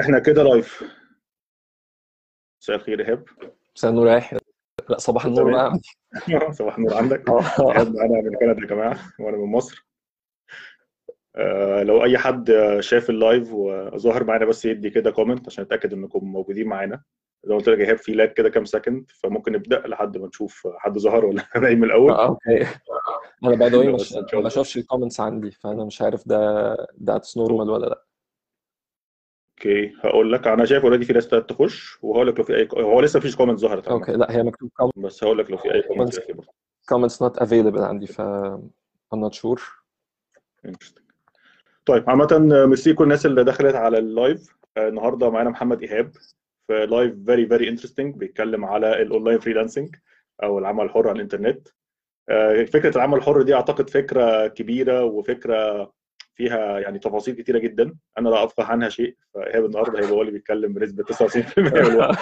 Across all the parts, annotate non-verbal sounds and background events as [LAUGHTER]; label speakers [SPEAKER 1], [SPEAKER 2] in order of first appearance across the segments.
[SPEAKER 1] إحنا كده live مساء الخير ايهاب
[SPEAKER 2] مساء النور يا لا صباح النور بقى [LAUGHS]
[SPEAKER 1] صباح النور عندك.
[SPEAKER 2] آه.
[SPEAKER 1] ايهاب أنا من كندا يا جماعة وأنا من مصر. آه لو أي حد شاف ال live وظاهر معانا بس يدي كده comment عشان اتاكد إنكم موجودين معانا. زي ما قلت لك ايهاب في lag كده كام second فممكن نبدأ لحد ما نشوف حد ظهر ولا [LAUGHS] نعيد من الأول.
[SPEAKER 2] آه، okay.
[SPEAKER 1] أنا
[SPEAKER 2] by
[SPEAKER 1] the way
[SPEAKER 2] ما بشوفش ال comments عندي فأنا مش عارف ده that's normal ولا لأ.
[SPEAKER 1] okay هقول لك. أنا شايف already في ناس ابتدت تخش وهقول لك لو في أي هو لسه مفيش comment ظهرت okay
[SPEAKER 2] لا هي مكتوب
[SPEAKER 1] بس هقول لك لو في أي comment
[SPEAKER 2] comments not available عندي ف not sure.
[SPEAKER 1] Interesting. طيب عامة ميرسي كل الناس اللي دخلت على ال live آه، النهارده معانا محمد إيهاب. في live very very interesting بيتكلم على ال online freelancing أو العمل الحر على الإنترنت. آه، فكرة العمل الحر دي أعتقد فكرة كبيرة وفكرة فيها يعني تفاصيل كتيرة جدا. أنا لا أفقه عنها شيء فإيهاب النهارده هيبقى هو اللي بيتكلم بنسبة 99% من الوقت.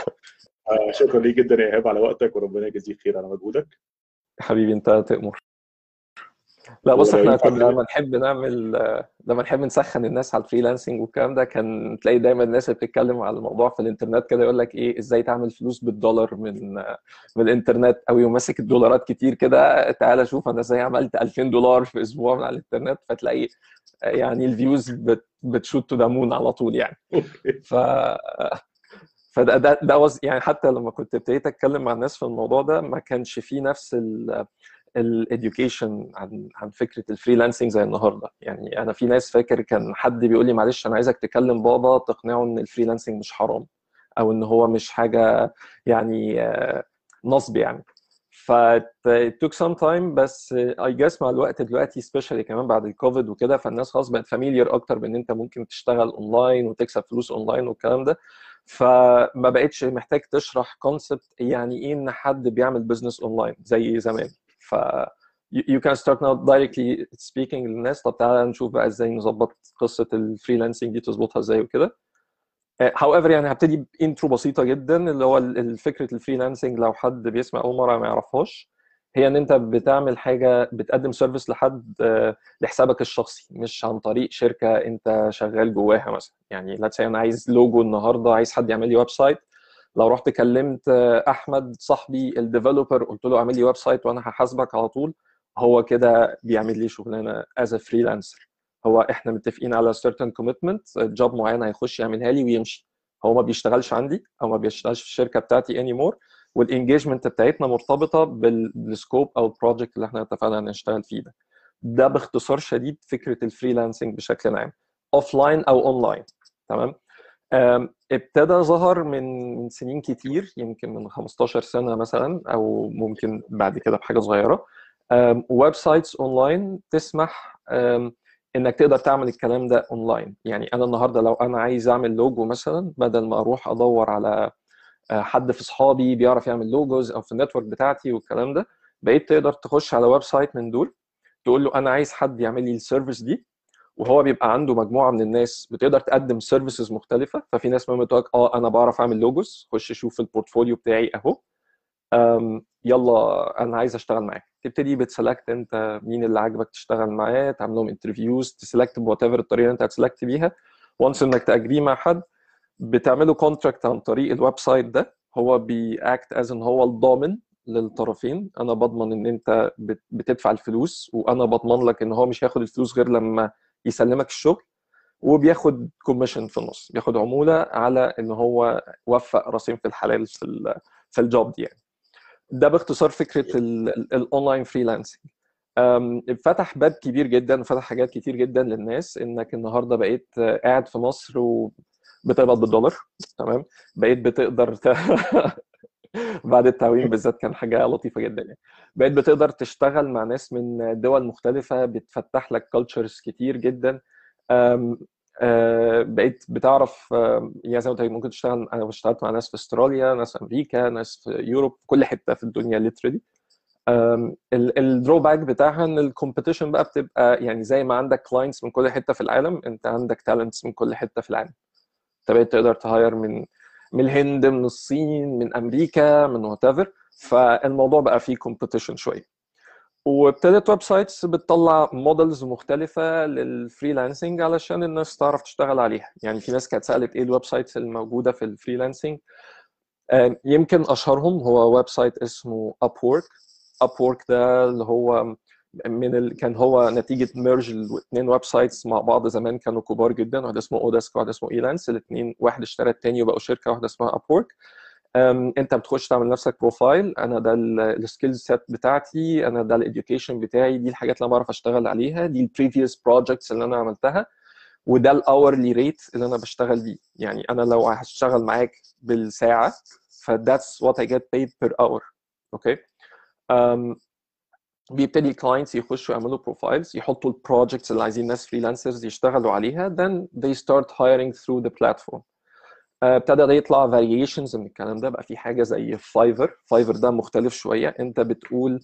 [SPEAKER 1] آه، شكرا ليك جدا يا إيهاب على وقتك وربنا يجزيك خير على مجهودك.
[SPEAKER 2] حبيبي أنت تأمر. لا بص
[SPEAKER 1] إحنا
[SPEAKER 2] كنا لما نحب نعمل لما نحب نسخن الناس على الفريلانسنج والكلام ده كان تلاقي دايما الناس اللي بتتكلم على الموضوع في الإنترنت كده يقول لك إيه إزاي تعمل فلوس بالدولار من من الإنترنت أو يوم ماسك الدولارات كتير كده تعالى شوف أنا إزاي عملت 2000 دولار في أسبوع من على الإنترنت فتلاقي يعني ال views بت بت shoot to the moon على طول يعني. [LAUGHS] ف فده ده ده يعني حتى لما كنت ابتديت أتكلم مع الناس في الموضوع ده ما كانش فيه نفس ال ال education عن عن فكرة ال freelancing زي النهارده. يعني أنا في ناس فاكر كان حد بيقول لي معلش أنا عايزك تكلم بابا تقنعه إن ال freelancing مش حرام أو إن هو مش حاجة يعني آه، نصب يعني. ف it took some time بس I guess مع الوقت دلوقتي especially كمان بعد الكوفيد وكده فالناس خلاص بقت familiar أكتر بإن أنت ممكن تشتغل اونلاين وتكسب فلوس اونلاين والكلام ده. فما بقتش محتاج تشرح concept يعني إيه إن حد بيعمل business online زي زمان. ف you can start now directly speaking للناس. طب تعالى نشوف بقى إزاي نظبط قصة ال freelancing دي تظبطها إزاي وكده. however يعني هبتدي ب intro بسيطة جدا اللي هو فكرة ال freelancing لو حد بيسمع أول مرة ما يعرفهاش. هي إن أنت بتعمل حاجة بتقدم service لحد آه، لحسابك الشخصي مش عن طريق شركة أنت شغال جواها مثلا. يعني say أنا عايز لوجو النهارده عايز حد يعمل لي website لو رحت كلمت أحمد صاحبي ال developer قلت له اعمل لي website وأنا هحاسبك على طول هو كده بيعمل لي شغلانة as freelancer هو إحنا متفقين على certain commitment job معين هيخش يعملها لي ويمشي. هو ما بيشتغلش عندي أو ما بيشتغلش في الشركة بتاعتي any more وال engagement بتاعتنا مرتبطة بال- بال scope أو ال project اللي إحنا اتفقنا نشتغل فيه ده. ده باختصار شديد فكرة ال freelancing بشكل عام. offline أو اونلاين تمام؟ أم، ابتدى ظهر من من سنين كتير يمكن من 15 سنة مثلا أو ممكن بعد كده بحاجة صغيرة. websites online تسمح إنك تقدر تعمل الكلام ده اونلاين يعني أنا النهارده لو أنا عايز أعمل لوجو مثلا بدل ما أروح أدور على آه، حد في صحابي بيعرف يعمل logos أو في ال network بتاعتي والكلام ده بقيت تقدر تخش على website من دول تقول له أنا عايز حد يعمل لي ال service دي. وهو بيبقى عنده مجموعة من الناس بتقدر تقدم services مختلفة ففي ناس ممكن تقول آه أنا بعرف أعمل logos خش شوف ال portfolio بتاعي أهو. يلا أنا عايز أشتغل معاك. تبتدي بت select أنت مين اللي عاجبك تشتغل معاه تعمل لهم interviews ت select ب whatever الطريقة اللي أنت هت select بيها. once إنك ت agree مع حد بتعملوا contract عن طريق ال website ده. هو بي act as إن هو الضامن للطرفين. أنا بضمن إن أنت بت- بتدفع الفلوس وأنا بضمن لك إن هو مش هياخد الفلوس غير لما يسلمك الشغل وبياخد commission في النص بياخد عمولة على إن هو وفق راسين في الحلال في في ال job دي يعني. ده باختصار فكرة ال online freelancing فتح باب كبير جدا وفتح حاجات كتير جدا للناس إنك النهارده بقيت قاعد في مصر وبتقبض بالدولار تمام؟ بقيت بتقدر ت... [LAUGHS] [LAUGHS] بعد التعويم بالذات كان حاجة لطيفة جدا يعني. بقيت بتقدر تشتغل مع ناس من دول مختلفة بتفتح لك كالتشرز كتير جدا. آه، بقيت بتعرف يعني زي ما قلت ممكن تشتغل أنا اشتغلت مع ناس في أستراليا ناس في أمريكا ناس في يوروب كل حتة في الدنيا ليترالي ال drawback بتاعها إن ال competition بقى بتبقى يعني زي ما عندك clients من كل حتة في العالم أنت عندك talents من كل حتة في العالم. أنت بقيت تقدر ت hire من من الهند من الصين من أمريكا من what فالموضوع بقى فيه competition شوية. وابتدت websites بتطلع models مختلفة لل freelancing علشان الناس تعرف تشتغل عليها. يعني في ناس كانت سألت إيه ال websites الموجودة في ال freelancing يمكن أشهرهم هو website اسمه Upwork Upwork ده اللي هو من ال... كان هو نتيجة merge الاثنين websites مع بعض زمان كانوا كبار جدا. واحد اسمه oDesk وواحد اسمه Elance الاثنين واحد اشترى الثاني وبقوا شركة واحدة اسمها Upwork انت بتخش تعمل نفسك profile أنا ده ال skills set بتاعتي. أنا ده ال education بتاعي. دي الحاجات اللي أنا بعرف أشتغل عليها. دي ال previous projects اللي أنا عملتها. وده ال hourly rate اللي أنا بشتغل بيه. يعني أنا لو هشتغل معاك بالساعة ف that's what I get paid per hour okay بيبتدي ال clients يخشوا يعملوا profiles يحطوا ال projects اللي عايزين ناس freelancers يشتغلوا عليها then they start hiring through the platform. ابتدى ده يطلع variations من الكلام ده بقى في حاجة زي Fiverr Fiverr ده مختلف شوية. انت بتقول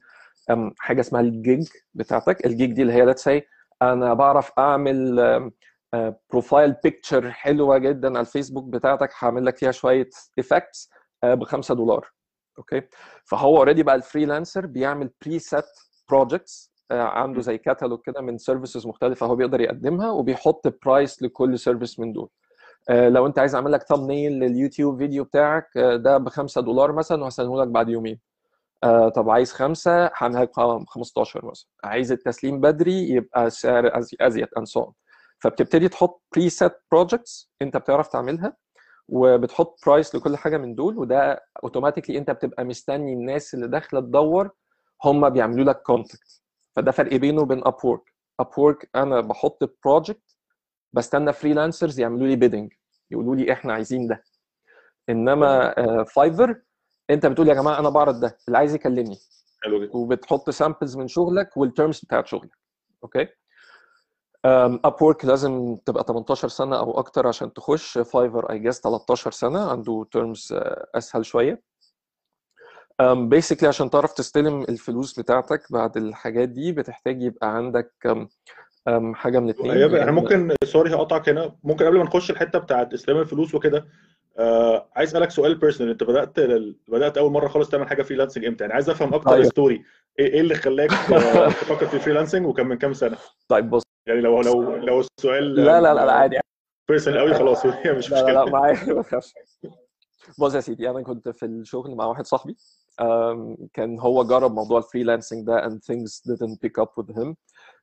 [SPEAKER 2] حاجة اسمها الجيج بتاعتك. الجيج دي اللي هي let's say أنا بعرف اعمل profile picture حلوة جدا على الفيسبوك بتاعتك هعمل لك فيها شوية effects ب 5 دولار. okay؟ فهو already بقى ال freelancer بيعمل preset projects عنده زي كاتالوج كده من services مختلفة هو بيقدر يقدمها وبيحط price لكل service من دول. لو انت عايز اعمل لك thumbnail لليوتيوب فيديو بتاعك ده ب 5 دولار مثلا وهسلمه لك بعد يومين. طب عايز خمسة؟ هعملها لك 15 مثلا. عايز التسليم بدري يبقى سعر أزيد and so فبتبتدي تحط preset projects انت بتعرف تعملها وبتحط price لكل حاجة من دول وده automatically انت بتبقى مستني الناس اللي داخلة تدور هم بيعملوا لك contact فده فرق بينه وبين Upwork Upwork أنا بحط project بستنى freelancers يعملوا لي bidding يقولوا لي إحنا عايزين ده. إنما Fiverr أنت بتقول يا جماعة أنا بعرض ده اللي عايز يكلمني.
[SPEAKER 1] حلو جدا.
[SPEAKER 2] وبتحط samples من شغلك وال terms بتاعت شغلك. okay؟ Upwork لازم تبقى 18 سنة أو أكتر عشان تخش. Fiverr I guess 13 سنة عنده terms أسهل شوية. basically عشان تعرف تستلم الفلوس بتاعتك بعد الحاجات دي بتحتاج يبقى عندك حاجة من اتنين
[SPEAKER 1] أيوه إحنا ممكن sorry هقطعك هنا ممكن قبل ما نخش الحتة بتاعت استلام الفلوس وكده آه عايز أسألك سؤال personal أنت بدأت بدأت أول مرة خالص تعمل حاجة freelancing إمتى؟ يعني عايز أفهم أكتر
[SPEAKER 2] أيوة.
[SPEAKER 1] story إيه إيه اللي خلاك آه، [LAUGHS] تفكر في ال freelancing وكان من كام سنة؟
[SPEAKER 2] طيب بص.
[SPEAKER 1] يعني لو لو لو السؤال
[SPEAKER 2] لا لا لا لا عادي.
[SPEAKER 1] personal قوي خلاص هي مش
[SPEAKER 2] لا لا
[SPEAKER 1] مشكلة.
[SPEAKER 2] لا معايا ما بص يا سيدي أنا كنت في الشغل مع واحد صاحبي. كان هو جرب موضوع ال freelancing ده and things didn't pick up with him.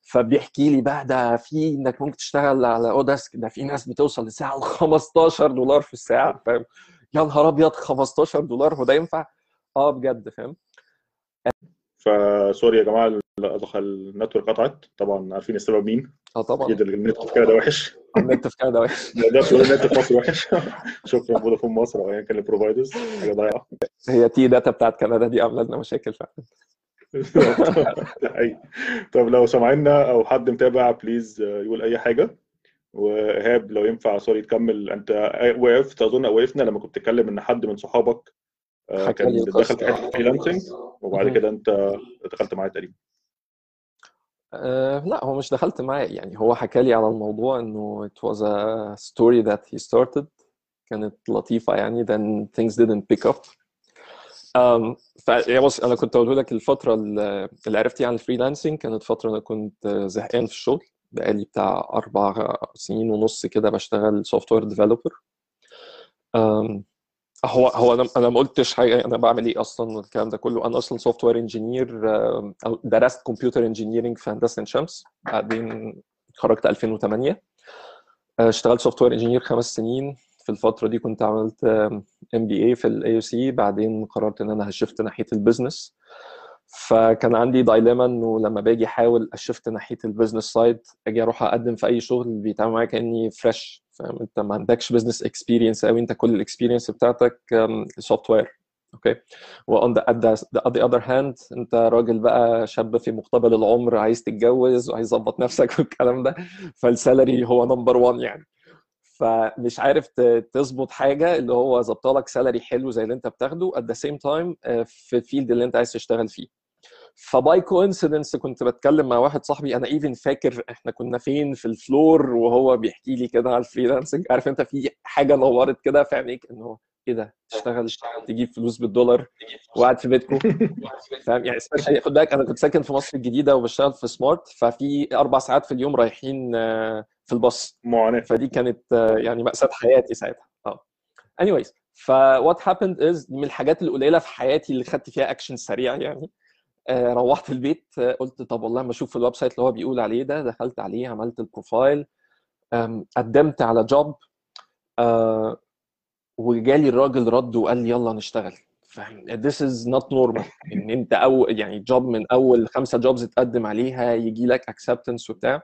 [SPEAKER 2] فبيحكي لي بقى ده في إنك ممكن تشتغل على oDesk ده في ناس بتوصل لساعة [LAUGHS] ل 15 دولار في الساعة فاهم؟ يا نهار أبيض 15 دولار هو ده ينفع؟ آه بجد فاهم؟
[SPEAKER 1] ف sorry يا جماعة ال network قطعت. طبعا عارفين السبب مين.
[SPEAKER 2] آه طبعا.
[SPEAKER 1] أكيد النت في كندا وحش.
[SPEAKER 2] النت في كندا وحش.
[SPEAKER 1] ده ده بيقول النت في مصر وحش. شكرا فودافون مصر أو ايا كان ال providers حاجة ضايعة.
[SPEAKER 2] هي تي داتا بتاعت كندا دي عامله لنا مشاكل فعلا.
[SPEAKER 1] طب لو سامعينا أو حد متابع please يقول أي حاجة. وإيهاب لو ينفع sorry تكمل. أنت وقفت اظن وقفنا لما كنت بتتكلم إن حد من صحابك آه، كان دخل في. حتة freelancing وبعد. كده أنت دخلت معاه تقريبا.
[SPEAKER 2] أه لا هو مش دخلت معاه يعني هو حكى لي على الموضوع إنه it was a story that he started. كانت لطيفة يعني then things didn't pick up. um, ف أنا كنت أقول لك الفترة اللي عرفت عن ال freelancing كانت فترة أنا كنت زهقان في الشغل. بقالي بتاع أربع سنين ونص كده بشتغل software developer هو هو أنا أنا ما قلتش حاجة أنا بعمل إيه أصلا والكلام ده كله. أنا أصلا software engineer درست computer engineering في هندسة شمس بعدين اتخرجت 2008 آه، اشتغلت software engineer خمس سنين. في الفترة دي كنت عملت MBA في ال AUC بعدين قررت إن أنا ه shift ناحية ال business فكان عندي dilemma إنه لما باجي أحاول أ shift ناحية ال business side أجي أروح أقدم في أي شغل بيتعامل معايا كأني fresh فاهم؟ انت ما عندكش business experience قوي انت كل ال experience بتاعتك software okay و on the the other hand انت راجل بقى شاب في مقتبل العمر عايز تتجوز وعايز تظبط نفسك [LAUGHS] والكلام ده فال salary هو number 1 يعني. فمش عارف تظبط حاجة اللي هو ظبط لك salary حلو زي اللي انت بتاخده the same time آه، في ال field اللي انت عايز تشتغل فيه. ف by coincidence كنت بتكلم مع واحد صاحبي أنا even فاكر إحنا كنا فين في ال floor وهو بيحكي لي كده على ال freelancing عارف أنت في حاجة نورت كده في عينيك انه إيه ده؟ تشتغل تجيب فلوس بالدولار وقاعد في بيتكم. [LAUGHS] فاهم؟ يعني especially خد بالك أنا كنت ساكن في مصر الجديدة وبشتغل في سمارت ففي أربع ساعات في اليوم رايحين آه، في الباص.
[SPEAKER 1] معاناة.
[SPEAKER 2] فدي كانت آه، يعني مأساة حياتي ساعتها. آه. Anyways ف what happened is من الحاجات القليلة في حياتي اللي خدت فيها اكشن سريع يعني روحت البيت آه، قلت طب والله ما أشوف ال website اللي هو بيقول عليه ده دخلت عليه عملت ال profile قدمت على job وجالي الراجل رد وقال لي يلا نشتغل. this is not normal. إن أنت أو يعني job من أول خمسة jobs تقدم عليها يجي لك acceptance وبتاع.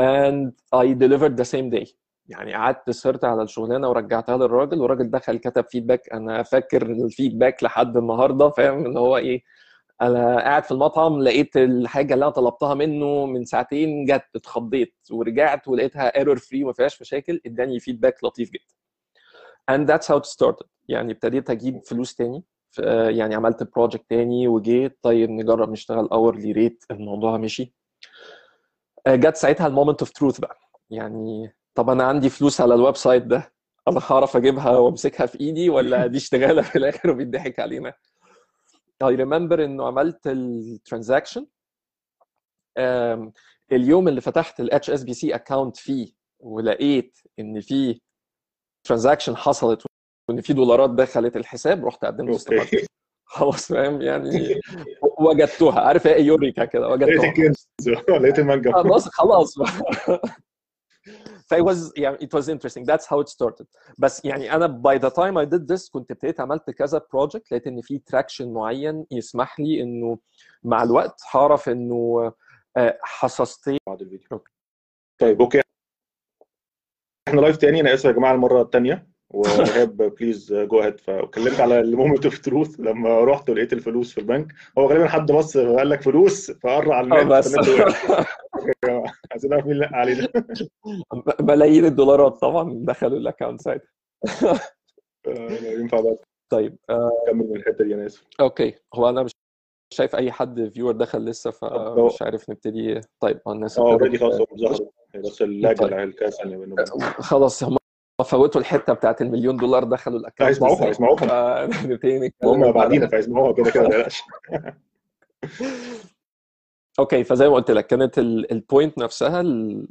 [SPEAKER 2] and I delivered the same day. يعني قعدت سهرت على الشغلانة ورجعتها للراجل والراجل دخل كتب feedback أنا فاكر ال feedback لحد النهارده فاهم؟ اللي هو إيه؟ أنا قاعد في المطعم لقيت الحاجة اللي أنا طلبتها منه من ساعتين جت اتخضيت ورجعت ولقيتها error free ما فيهاش مشاكل اداني feedback لطيف جدا. And that's how it started. يعني ابتديت أجيب فلوس تاني يعني عملت project تاني وجيت طيب نجرب نشتغل hourly rate الموضوع مشي. آه، جت ساعتها ال moment of truth بقى. يعني طب أنا عندي فلوس على ال website ده أنا هعرف أجيبها وأمسكها في إيدي ولا دي اشتغالة في الآخر وبيضحك علينا؟ I remember إنه عملت ال transaction اليوم اللي فتحت ال HSBC account فيه ولقيت إن في transaction حصلت وإن في دولارات دخلت الحساب رحت قدمت استقالتي [LAUGHS] خلاص فاهم؟ يعني وجدتها عارف إيه؟ eureka كده وجدتها [LAUGHS]
[SPEAKER 1] لقيت المانجا
[SPEAKER 2] خلاص خلاص. [LAUGHS] ف it was يعني it was interesting. That's how it started. بس يعني أنا by the time I did this كنت ابتديت عملت كذا project لقيت إن في traction معين يسمح لي إنه مع الوقت هعرف إنه آه، حصصتين
[SPEAKER 1] بعد الفيديو. طيب okay. إحنا live تاني. أنا آسف يا جماعة المرة الثانية وايهاب [LAUGHS] please go ahead فاتكلمت على ال moment of truth لما رحت ولقيت الفلوس في البنك. هو غالبا حد بص قال لك فلوس فقرع آه [LAUGHS] عايزين نعرف مين اللي علينا. [LAUGHS]
[SPEAKER 2] ملايين الدولارات طبعا دخلوا الاكونت ساعتها.
[SPEAKER 1] ينفع بقى.
[SPEAKER 2] طيب آه،
[SPEAKER 1] نكمل من الحتة دي أنا اسف
[SPEAKER 2] أوكي. هو أنا مش شايف أي حد فيور دخل لسه فمش عارف نبتدي. طيب آه، الناس آه
[SPEAKER 1] اوريدي خلاص بس اللاج
[SPEAKER 2] طيب.
[SPEAKER 1] الكاس
[SPEAKER 2] خلاص هم فوتوا الحتة بتاعت المليون دولار دخلوا الاكونت
[SPEAKER 1] هيسمعوها. هيسمعوها
[SPEAKER 2] نتكلم
[SPEAKER 1] هم بعدينا فيسمعوها كده كده ما تقلقش. [LAUGHS]
[SPEAKER 2] okay فزي ما قلت لك كانت ال point نفسها ال-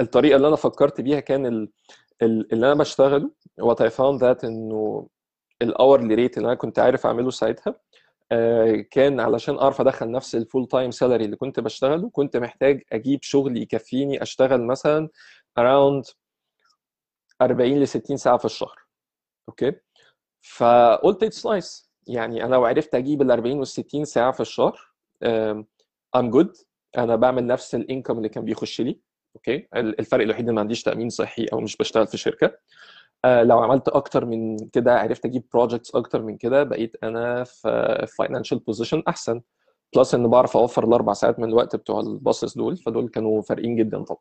[SPEAKER 2] الطريقة اللي أنا فكرت بيها كان ال- ال- اللي أنا بشتغله what I found that إنه ال hourly rate اللي أنا كنت عارف أعمله ساعتها آه، كان علشان أعرف أدخل نفس ال full time salary اللي كنت بشتغله كنت محتاج أجيب شغل يكفيني أشتغل مثلا around 40 ل 60 ساعة في الشهر. okay؟ فقلت it's nice يعني أنا لو عرفت أجيب ال 40 وال 60 ساعة في الشهر I'm good أنا بعمل نفس ال income اللي كان بيخش لي. okay؟ الفرق الوحيد إن ما عنديش تأمين صحي أو مش بشتغل في شركة. آه، لو عملت أكتر من كده عرفت أجيب projects أكتر من كده بقيت أنا في financial position أحسن. plus إن بعرف أوفر الأربع ساعات من الوقت بتوع الباصات دول فدول كانوا فارقين جدا طبعا.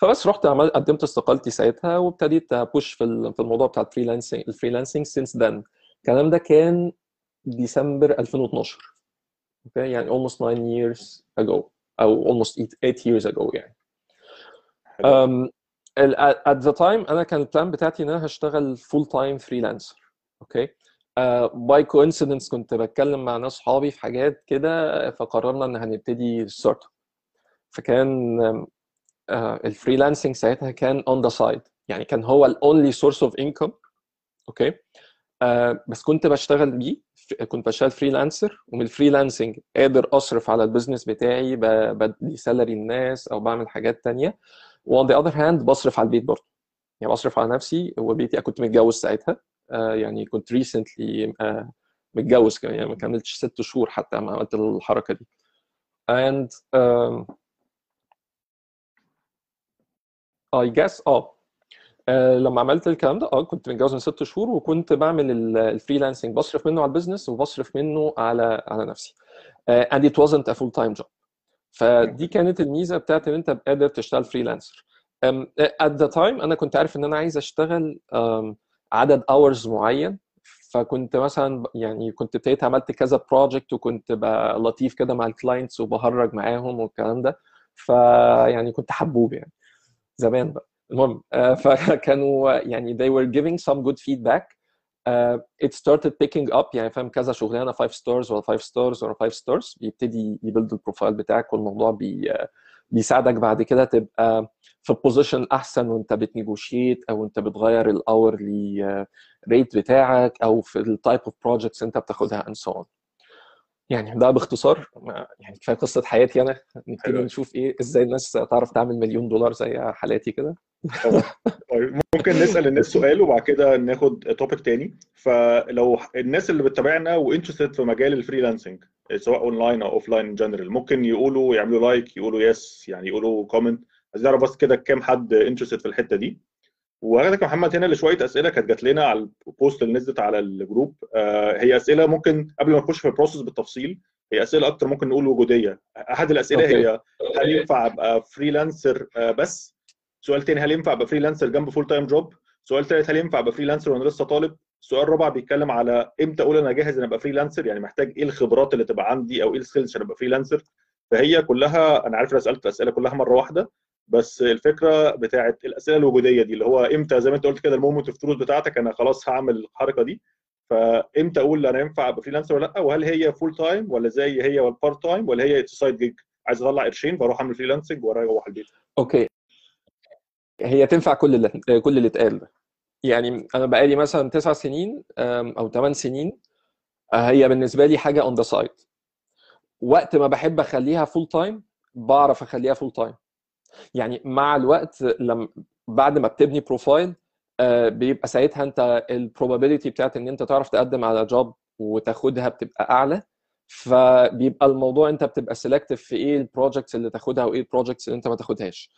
[SPEAKER 2] فبس رحت قدمت استقالتي ساعتها وابتديت ا push في في الموضوع بتاع ال freelancing ال freelancing since then الكلام ده كان ديسمبر 2012 okay يعني almost 9 years ago أو almost 8 years ago يعني. um, at the time أنا كان ال plan بتاعتي إن أنا هشتغل full time freelancer okay by coincidence كنت بتكلم مع ناس صحابي في حاجات كده فقررنا إن هنبتدي start فكان ال freelancing ساعتها كان on the side يعني كان هو ال only source of income okay بس كنت بشتغل بيه. كنت بشتغل freelancer ومن ال freelancing قادر أصرف على ال business بتاعي بدي salary الناس أو بعمل حاجات تانية. and on the other hand بصرف على البيت برضه. يعني بصرف على نفسي وبيتي كنت متجوز ساعتها. آه، يعني كنت recently متجوز كمان يعني ما كملتش ست شهور حتى ما عملت الحركة دي. And um, I guess آه آه، لما عملت الكلام ده آه كنت متجوز من ست شهور وكنت بعمل ال- ال freelancing بصرف منه على ال business وبصرف منه على على نفسي. آه، and it wasn't a full time job. فدي كانت الميزة بتاعت إن أنت قادر تشتغل freelancer at the time أنا كنت عارف إن أنا عايز أشتغل um, عدد hours معين. فكنت مثلا يعني كنت ابتديت عملت كذا project وكنت لطيف كده مع ال clients وبهرج معاهم والكلام ده. فيعني كنت حبوب يعني زمان بقى. المهم آه، [LAUGHS] فكانوا يعني they were giving some good feedback. uh, it started picking up يعني فاهم كذا شغلانة 5 stars ولا 5 stars ولا 5 stars بيبتدي ي build ال profile بتاعك والموضوع بي بيساعدك بعد كده تبقى في position أحسن وأنت بت negotiate أو أنت بتغير ال hourly rate بتاعك أو في ال type of projects أنت بتاخدها and so on. يعني ده باختصار يعني كفاية قصة حياتي أنا نبتدي نشوف إيه إزاي الناس تعرف تعمل مليون دولار زي حالاتي كده.
[SPEAKER 1] طيب ممكن نسأل الناس [LAUGHS] سؤال وبعد كده ناخد topic تاني. فلو الناس اللي بتتابعنا و interested في مجال ال freelancing سواء اونلاين أو offline general ممكن يقولوا يعملوا like يقولوا yes يعني يقولوا comment عايز أعرف بس كده كام حد interested في الحتة دي؟ وهاخدك يا محمد هنا لشوية أسئلة كانت جات لنا على ال post اللي نزلت على ال group. آه هي أسئلة ممكن قبل ما نخش في ال process بالتفصيل هي أسئلة أكتر ممكن نقول وجودية. أحد الأسئلة
[SPEAKER 2] okay.
[SPEAKER 1] هي هل ينفع أبقى freelancer آه بس. سؤال تاني هل ينفع أبقى freelancer جنب full time job سؤال ثالث هل ينفع أبقى freelancer وأنا لسه طالب؟ سؤال رابع بيتكلم على إمتى أقول أنا جاهز إن أبقى freelancer يعني محتاج إيه الخبرات اللي تبقى عندي أو إيه ال skills عشان أبقى freelancer فهي كلها أنا عارف أنا سألت الاسئله كلها مرة واحدة. بس الفكرة بتاعت الأسئلة الوجودية دي اللي هو إمتى زي ما أنت قلت كده ال moment of truth بتاعتك أنا خلاص هعمل الحركة دي. فإمتى أقول أنا ينفع أبقى freelancer ولا لأ؟ وهل هي full time ولا زي هي وال part time ولا هي side gig عايز أطلع قرشين بروح أعمل freelancing وأروح البيت.
[SPEAKER 2] okay. هي تنفع كل اللي كل اللي اتقال. ده يعني أنا بقالي مثلا تسع سنين أو ثمان سنين هي بالنسبة لي حاجة on the side وقت ما بحب أخليها full time بعرف أخليها full time يعني مع الوقت لما بعد ما بتبني profile آه، بيبقى ساعتها انت ال probability بتاعت ان انت تعرف تقدم على job وتاخدها بتبقى أعلى. فبيبقى الموضوع انت بتبقى selective في إيه ال projects اللي تاخدها وايه ال projects اللي انت ما تاخدهاش.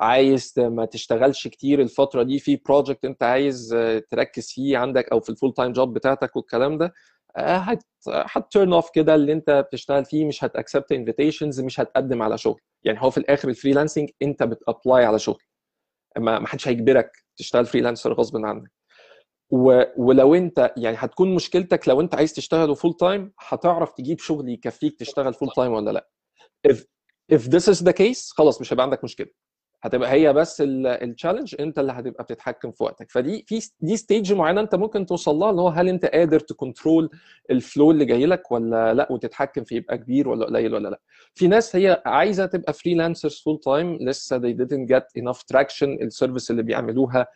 [SPEAKER 2] عايز ما تشتغلش كتير الفترة دي في project انت عايز آه، تركز فيه عندك أو في ال full time job بتاعتك والكلام ده. هت هت turn off كده اللي انت بتشتغل فيه مش هت accept invitations مش هتقدم على شغل. يعني هو في الآخر ال freelancing انت بت apply على شغل. ما حدش هيجبرك تشتغل freelancer غصب عنك. و... ولو انت يعني هتكون مشكلتك لو انت عايز تشتغل full time هتعرف تجيب شغل يكفيك تشتغل full time ولا لا. If if this is the case خلاص مش هيبقى عندك مشكلة. هتبقى هي بس ال challenge انت اللي هتبقى بتتحكم في وقتك. فدي في دي stage معينة انت ممكن توصل لها اللي هو هل انت قادر ت control ال flow اللي جاي لك ولا لا وتتحكم فيه يبقى كبير ولا قليل ولا لا. في ناس هي عايزة تبقى freelancers full time لسه they didn't get enough traction ال service اللي بيعملوها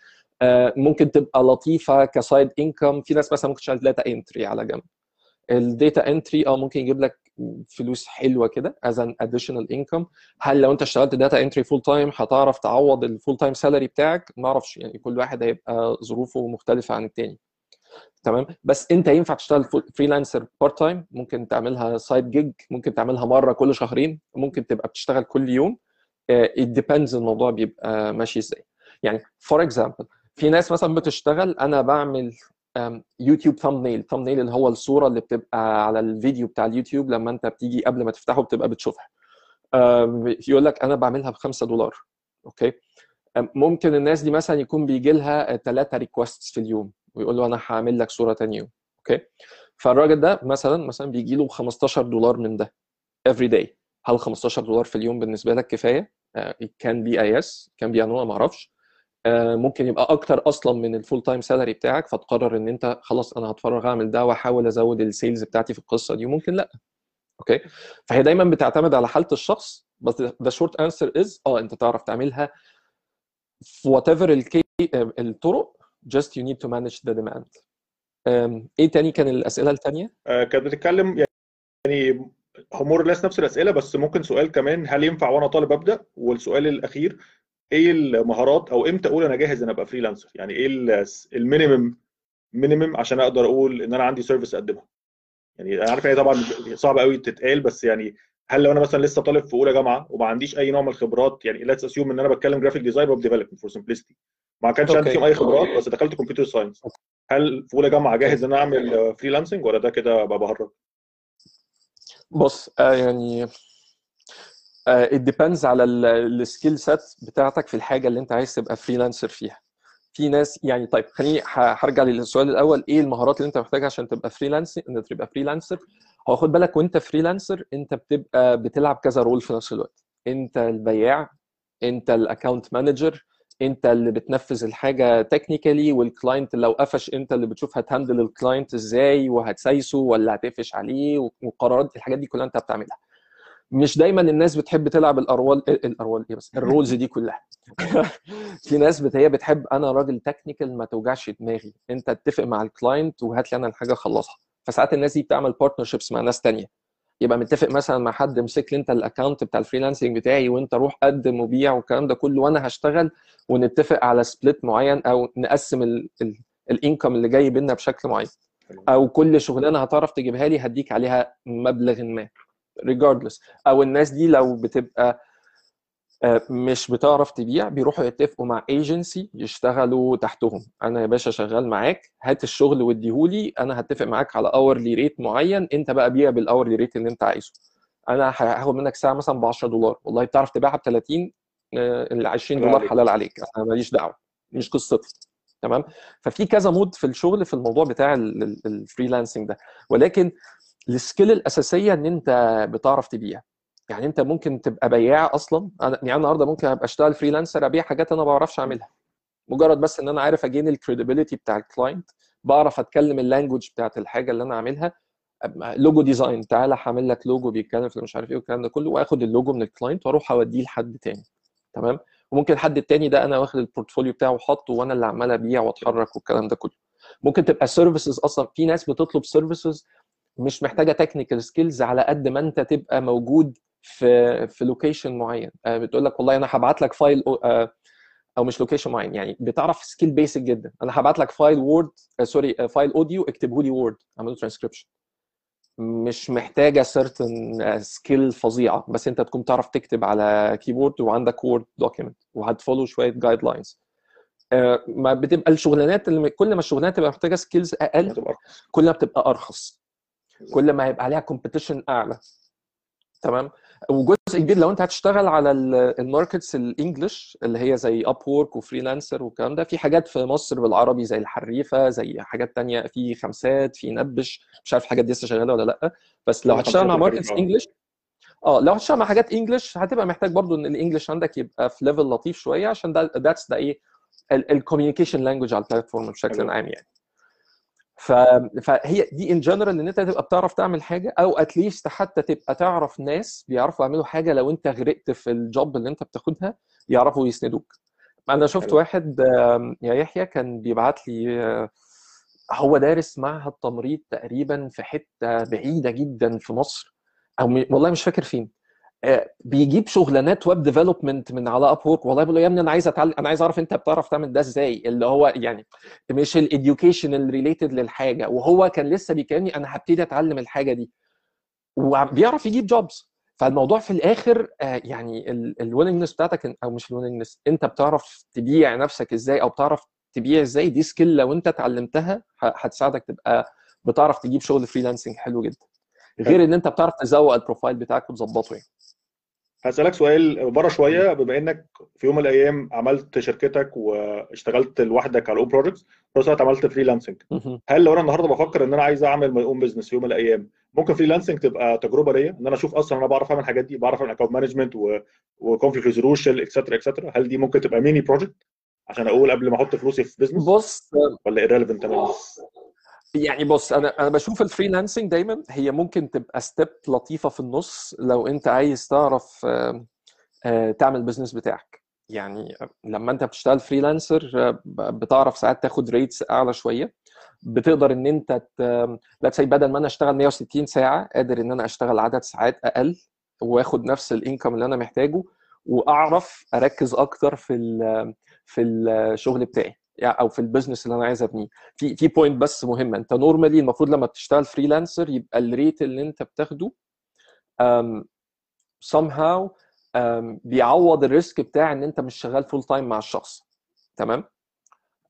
[SPEAKER 2] آه، ممكن تبقى لطيفة ك side income في ناس مثلا ممكن تشتغل data entry على جنب. ال data entry آه ممكن يجيب لك فلوس حلوة كده as an additional income هل لو انت اشتغلت data entry full time هتعرف تعوض ال full time salary بتاعك؟ ما أعرفش يعني كل واحد هيبقى ظروفه مختلفة عن التاني. تمام؟ بس انت ينفع تشتغل freelancer part time ممكن تعملها side gig ممكن تعملها مرة كل شهرين ممكن تبقى بتشتغل كل يوم. it depends الموضوع بيبقى ماشي إزاي. يعني for example في ناس مثلا بتشتغل أنا بعمل يوتيوب thumbnail thumbnail اللي هو الصورة اللي بتبقى على الفيديو بتاع اليوتيوب لما انت بتيجي قبل ما تفتحه بتبقى بتشوفها. يقول لك أنا بعملها ب 5 دولار. أوكي؟ ممكن الناس دي مثلا يكون بيجي لها ثلاثة ريكوستس في اليوم ويقول له أنا هعمل لك صورة ثاني يوم. okay؟ فالراجل ده مثلا مثلا بيجي له 15 دولار من ده every day. هل 15 دولار في اليوم بالنسبة لك كفاية؟ can be yes can be no ما أعرفش. ممكن يبقى أكتر أصلا من ال full time salary بتاعك فتقرر إن أنت خلاص أنا هتفرغ اعمل ده وأحاول أزود ال sales بتاعتي في القصة دي وممكن لأ. okay؟ فهي دايما بتعتمد على حالة الشخص بس the short answer is آه أنت تعرف تعملها في whatever الطرق just you need to manage the demand. إيه تاني كان الأسئلة الثانية؟
[SPEAKER 1] آه كانت بتتكلم يعني more or less نفس الأسئلة بس ممكن سؤال كمان هل ينفع وأنا طالب أبدأ؟ والسؤال الأخير إيه المهارات أو إمتى أقول أنا جاهز ان ابقى فريلانسر؟ يعني إيه ال minimum minimum عشان أقدر أقول ان أنا عندي service اقدمها يعني أنا عارف هي طبعا صعب قوي تتقال بس يعني هل لو أنا مثلا لسه طالب في اولى جامعة وما عنديش اي نوع من الخبرات يعني let's assume ان أنا بتكلم graphic design web development for simplicity ما كانش عندي فيهم اي خبرات بس دخلت computer science هل في اولى جامعة جاهز إن أنا أعمل freelancing ولا ده كده بهرج؟
[SPEAKER 2] بص آه يعني it depends على ال skill set بتاعتك في الحاجة اللي انت عايز تبقى freelancer فيها. في ناس يعني طيب خليني هرجع للسؤال الأول إيه المهارات اللي انت محتاجها عشان تبقى freelancer إن تبقى freelancer هو خد بالك وانت freelancer انت بتبقى بتلعب كذا role في نفس الوقت. انت البياع انت ال account manager انت اللي بتنفذ الحاجة technically وال client لو قفش انت اللي بتشوف هت handle ال client إزاي وهتسايسه ولا هتقفش عليه وقرارات الحاجات دي كلها انت بتعملها. مش دايما الناس بتحب تلعب ال role ال role إيه بس ال roles دي كلها. [LAUGHS] في ناس بت... هي بتحب أنا راجل technical ما توجعش دماغي. أنت اتفق مع ال client وهات لي أنا الحاجة أخلصها. فساعات الناس دي بتعمل partnerships مع ناس تانية. يبقى متفق مثلا مع حد امسك لي أنت ال account بتاع ال freelancing بتاعي وأنت روح قدم وبيع والكلام ده كله وأنا هشتغل ونتفق على split معين أو نقسم ال income اللي جاي بينا بشكل معين. أو كل شغلانة هتعرف تجيبها لي هديك عليها مبلغ ما. Regardless. أو الناس دي لو بتبقى مش بتعرف تبيع بيروحوا يتفقوا مع ايجنسي يشتغلوا تحتهم. أنا يا باشا شغال معاك هات الشغل واديهولي أنا هتفق معاك على hourly rate معين أنت بقى بيع بال hourly rate اللي أنت عايزه. أنا هاخد منك ساعة مثلا ب 10 دولار. والله بتعرف تبيعها ب 30 ال 20 دولار حلال عليك. أنا ماليش دعوة مش قصتي. تمام؟ ففي كذا mode في الشغل في الموضوع بتاع ال freelancing ده. ولكن ال skill الأساسية إن أنت بتعرف تبيع. يعني أنت ممكن تبقى بياع أصلا. أنا يعني النهارده ممكن أبقى أشتغل freelancer أبيع حاجات أنا ما بعرفش أعملها. مجرد بس إن أنا عارف أ gain ال credibility بتاع ال client بعرف أتكلم ال language بتاعت الحاجة اللي أنا عاملها. logo design تعالى هعمل لك لوجو بيتكلم في مش عارف إيه والكلام ده كله وآخد اللوجو من ال client وأروح أوديه لحد تاني. تمام؟ وممكن الحد التاني ده أنا واخد ال portfolio بتاعه وحاطه وأنا اللي عمال أبيع وأتحرك والكلام ده كله. ممكن تبقى services أصلا. في ناس بتطلب services مش محتاجة technical skills على قد ما أنت تبقى موجود في في location معين. بتقول لك والله أنا هبعت لك file أو مش location معين يعني بتعرف skill basic جدا. أنا هبعت لك file Word sorry file audio اكتبه لي وورد أعمله ترانسكريبشن مش محتاجة certain skill فظيعة بس أنت تكون تعرف تكتب على keyboard وعندك Word document وهت follow شوية guidelines ما بتبقى الشغلانات اللي كل ما الشغلانات تبقى محتاجة skills أقل كل ما بتبقى أرخص. كل ما هيبقى عليها competition أعلى. تمام؟ وجزء كبير لو أنت هتشتغل على ال markets ال English اللي هي زي Upwork و Freelancer والكلام ده في حاجات في مصر بالعربي زي الحريفة زي حاجات تانية في خمسات في نبش مش عارف الحاجات دي لسه شغالة ولا لأ. بس لو هتشتغل مع markets English آه لو هتشتغل مع حاجات English هتبقى محتاج برضو إن ال English عندك يبقى في level لطيف شوية عشان ده that's ده إيه ال communication language على ال platform بشكل عام يعني. ف... فهي دي in general إن أنت تبقى بتعرف تعمل حاجة أو at least حتى تبقى تعرف ناس بيعرفوا يعملوا حاجة لو أنت غرقت في ال job اللي أنت بتاخدها يعرفوا يسندوك أنا شفت حلو. واحد يا يحيى كان بيبعت لي هو دارس معهد تمريض تقريبا في حتة بعيدة جدا في مصر أو م... والله مش فاكر فين بيجيب شغلانات web development من على Upwork والله بقول له يا ابني أنا عايز أتعلم أنا عايز أعرف أنت بتعرف تعمل ده إزاي؟ اللي هو يعني مش ال education related للحاجة. وهو كان لسه بيكلمني أنا هبتدي أتعلم الحاجة دي. وبيعرف يجيب jobs فالموضوع في الآخر يعني ال willingness بتاعتك أو مش ال willingness أنت بتعرف تبيع نفسك إزاي أو بتعرف تبيع إزاي؟ دي skill لو أنت اتعلمتها هتساعدك تبقى بتعرف تجيب شغل freelancing حلو جدا. غير إن أنت بتعرف تزوق ال profile بتاعك وتظبطه يعني.
[SPEAKER 1] هسألك سؤال بره شوية. بما إنك في يوم من الأيام عملت شركتك واشتغلت لوحدك على ال own projects في نفس الوقت عملت freelancing هل لو أنا النهارده بفكر إن أنا عايز أعمل my own business في يوم من الأيام ممكن freelancing تبقى تجربة ليا؟ إن أنا أشوف أصلا أنا بعرف أعمل الحاجات دي بعرف أعمل account management و conflict resolution extra extra هل دي ممكن تبقى mini project عشان أقول قبل ما أحط فلوسي في business
[SPEAKER 2] بص
[SPEAKER 1] ولا irrelevant تماما؟
[SPEAKER 2] يعني بص أنا أنا بشوف ال freelancing دايما هي ممكن تبقى step لطيفة في النص لو أنت عايز تعرف تعمل business بتاعك. يعني لما أنت بتشتغل freelancer بتعرف ساعات تاخد rates أعلى شوية. بتقدر إن أنت let's بدل ما أنا أشتغل 160 ساعة قادر إن أنا أشتغل عدد ساعات أقل وآخد نفس ال income اللي أنا محتاجه وأعرف أركز أكتر في في الشغل بتاعي. يعني أو في ال business اللي أنا عايز أبنيه. في في point بس مهمه أنت normally المفروض لما بتشتغل freelancer يبقى ال rate اللي أنت بتاخده um, somehow um, بيعوض ال risk بتاع إن أنت مش شغال full time مع الشخص. تمام؟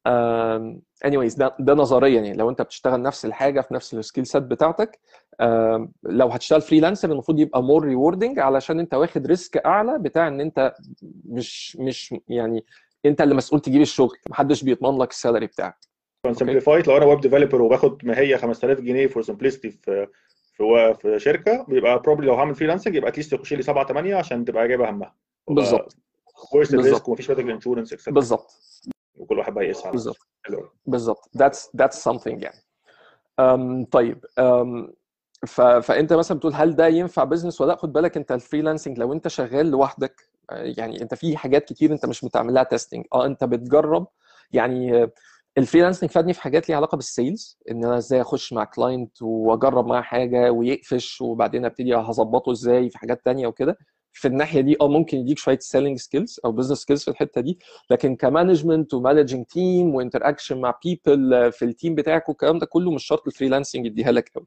[SPEAKER 2] um, anyways ده ده نظريا يعني. لو أنت بتشتغل نفس الحاجة في نفس ال skill set بتاعتك um, لو هتشتغل freelancer المفروض يبقى more rewarding علشان أنت واخد risk أعلى بتاع إن أنت مش مش يعني انت اللي مسؤول تجيب الشغل محدش بيضمن لك ال salary بتاعك.
[SPEAKER 1] simplified لو أنا web developer وباخد ما هي 5000 جنيه for simplicity في في في شركة بيبقى probably لو هعمل freelancing يبقى at least يخش لي 7 8 عشان تبقى جايبه همها.
[SPEAKER 2] بالظبط. ال
[SPEAKER 1] risk ومفيش medical insurance
[SPEAKER 2] بالظبط.
[SPEAKER 1] وكل واحد بقى يقيس على
[SPEAKER 2] بالظبط. بالظبط. That's that's something يعني. um, طيب. um, ف, فأنت مثلا بتقول هل ده ينفع business ولا لأ؟ خد بالك أنت ال freelancing لو أنت شغال لوحدك يعني أنت في حاجات كتير أنت مش بتعمل لها testing آه أنت بتجرب. يعني ال freelancing فادني في حاجات ليها علاقة بال sales إن أنا إزاي أخش مع client وأجرب معاه حاجة ويقفش وبعدين أبتدي هظبطه إزاي في حاجات تانية وكده. في الناحية دي آه ممكن يديك شوية selling skills أو business skills في الحتة دي لكن ك management و managing team و interaction مع people في ال team بتاعك والكلام ده كله مش شرط ال freelancing يديها لك قوي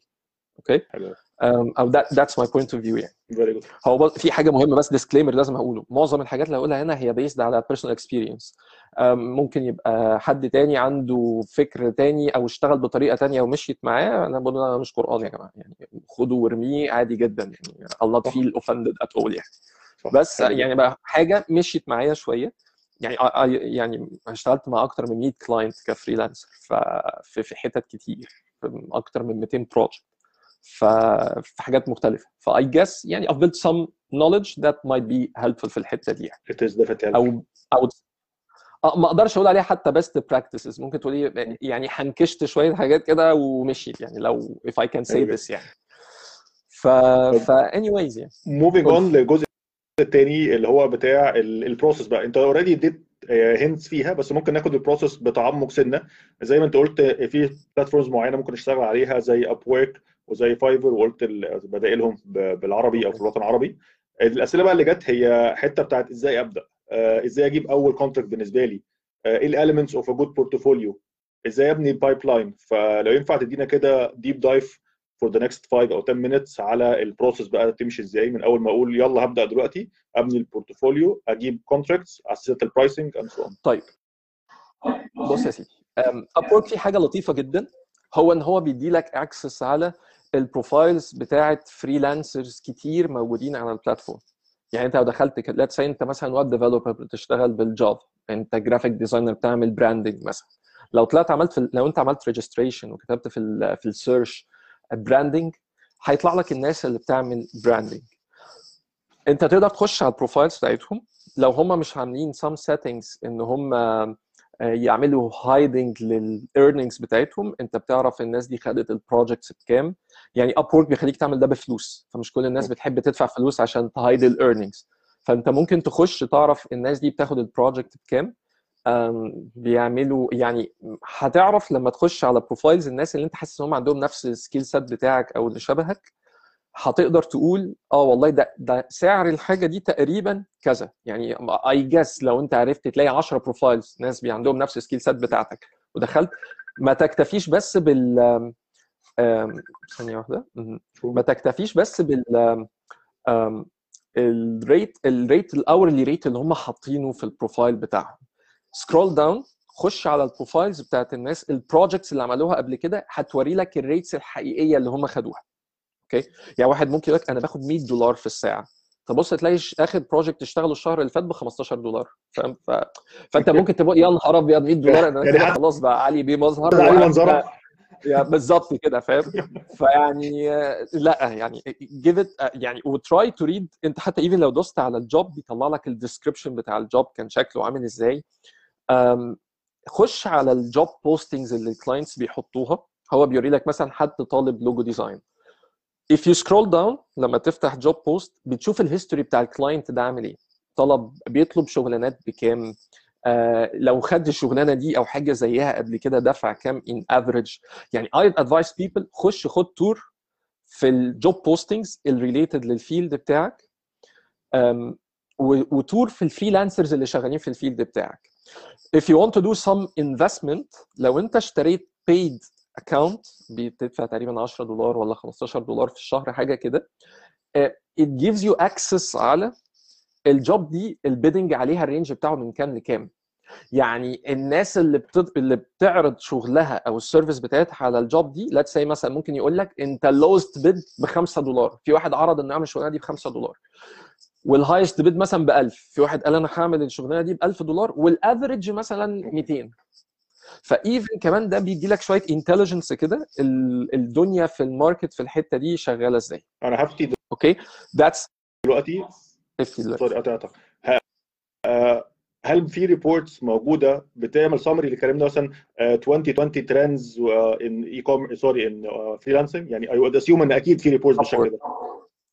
[SPEAKER 2] okay
[SPEAKER 1] حلو.
[SPEAKER 2] أم، أو that that's my point of view يعني.
[SPEAKER 1] very good
[SPEAKER 2] هو في حاجة مهمة بس disclaimer لازم اقوله معظم الحاجات اللي هقولها هنا هي based على personal experience. أم، ممكن يبقى حد تاني عنده فكر تاني أو اشتغل بطريقة تانية ومشيت معاه أنا بقول أنا مش قرآن يا جماعة. يعني خدوا وارميه عادي جدا يعني. Not
[SPEAKER 1] صح.
[SPEAKER 2] feel offended at all يعني.
[SPEAKER 1] صح.
[SPEAKER 2] بس
[SPEAKER 1] حلو.
[SPEAKER 2] يعني بقى حاجة مشيت معايا شوية. يعني يعني اشتغلت مع أكتر من 100 client ك freelancer في في حتت كتير أكتر من 200 project في حاجات مختلفة. ف I guess يعني I've built some knowledge that might be helpful في الحتة دي يعني.
[SPEAKER 1] It is definitely
[SPEAKER 2] أو أو آه، ما أقدرش أقول عليها حتى best practices. ممكن تقولي يعني حنكشت شوية حاجات كده ومشيت يعني لو if I can say
[SPEAKER 1] أيوة.
[SPEAKER 2] this يعني. ف ف anyways يعني.
[SPEAKER 1] moving
[SPEAKER 2] قول.
[SPEAKER 1] on للجزء الثاني اللي هو بتاع ال process بقى. أنت already اديت hints فيها بس ممكن ناخد ال process بتعمق سنة. زي ما أنت قلت في platforms معينة ممكن نشتغل عليها زي Upwork وزي Fiverr وقلت بدائلهم بالعربي أو في الوطن العربي. الأسئلة بقى اللي جت هي حتة بتاعت إزاي أبدأ؟ آه، إزاي أجيب أول contract بالنسبة لي؟ آه، إيه ال elements of a good portfolio إزاي أبني ال pipeline flow ينفع تدينا كده deep dive for the next 5 أو 10 minutes على ال process بقى تمشي إزاي من أول ما أقول يلا هبدأ دلوقتي أبني ال portfolio أجيب contracts اساسات ال pricing and so
[SPEAKER 2] طيب. بص يا سيدي Upwork في حاجة لطيفة جدا. هو إن هو بيدي لك access على ال profiles بتاعت freelancers كتير موجودين على ال platform يعني انت لو دخلت let's انت مثلا web developer بتشتغل بال Java انت graphic designer بتعمل branding مثلا. لو طلعت عملت في لو انت عملت registration وكتبت في ال في ال search branding هيطلع لك الناس اللي بتعمل branding انت تقدر تخش على ال profiles بتاعتهم. لو هم مش عاملين some settings إن هم يعملوا hiding لل earnings بتاعتهم. انت بتعرف الناس دي خدت ال projects بكام. يعني Upwork بيخليك تعمل ده بفلوس. فمش كل الناس بتحب تدفع فلوس عشان ت hide ال earnings فانت ممكن تخش تعرف الناس دي بتاخد ال project بكام. بيعملوا يعني هتعرف لما تخش على profiles الناس اللي انت حاسس إن هم عندهم نفس ال skill set بتاعك أو اللي شبهك هتقدر تقول آه والله ده ده سعر الحاجة دي تقريبا كذا. يعني I guess لو أنت عرفت تلاقي 10 profiles ناس عندهم نفس ال skill set بتاعتك ودخلت ما تكتفيش بس بال ثانية واحدة. ما تكتفيش بس بال ال rate ال rate ال hourly rate اللي هم حاطينه في ال profile بتاعهم. scroll down خش على ال profiles بتاعت الناس ال projects اللي عملوها قبل كده هتوري لك ال rates الحقيقية اللي هم خدوها. okay؟ يعني واحد ممكن يقول لك أنا باخد 100 دولار في الساعة. تبص تلاقي آخر project اشتغله الشهر اللي فات ب 15 دولار. فاهم؟ ف... فأنت ممكن تبقى يا نهار أبيض 100 دولار أنا
[SPEAKER 1] يعني
[SPEAKER 2] كده خلاص بقى علي بيه مظهر وأنا-
[SPEAKER 1] منظرة.
[SPEAKER 2] يا بالظبط كده فاهم؟ [LAUGHS] فيعني لأ يعني give it آه، يعني و try to read أنت حتى even لو دوست على ال job بيطلع لك ال description بتاع ال job كان شكله عامل إزاي. خش على ال job postings اللي ال clients بيحطوها. هو بيوري لك مثلا حد طالب logo design if you scroll down لما تفتح job post بتشوف ال history بتاع ال client ده عامل إيه. طلب بيطلب شغلانات بكام؟ آه لو خد الشغلانة دي أو حاجة زيها قبل كده دفع كام؟ on average يعني I advise people خش خد tour في ال job postings ال related لل field بتاعك وتدور في ال freelancers اللي شغالين في ال field بتاعك. If you want to do some investment لو أنت اشتريت paid account بتدفع تقريبا 10 دولار ولا 15 دولار في الشهر حاجة كده. آه، it gives you access على ال job دي ال bidding عليها ال range بتاعه من كام لكام. يعني الناس اللي بتد... اللي بتعرض شغلها أو ال service بتاعتها على ال job دي let's say مثلا ممكن يقول لك أنت ال lowest bid ب 5 دولار في واحد عرض إنه يعمل الشغلانه دي ب 5 دولار وال highest bid مثلا ب 1000 في واحد قال أنا هعمل الشغلانة دي ب 1000 دولار وال average مثلا 200 ف even كمان ده بيدي لك شوية intelligence كده ال- الدنيا في ال market في الحتة دي شغالة إزاي.
[SPEAKER 1] أنا هفتي
[SPEAKER 2] okay؟ that's
[SPEAKER 1] دلوقتي قطعتك ه- آه، هل في reports موجودة بتعمل سمري اللي كلمنا مثلا 2020 trends in e-com sorry in freelancing يعني I would assume إن أكيد في reports بالشكل ده.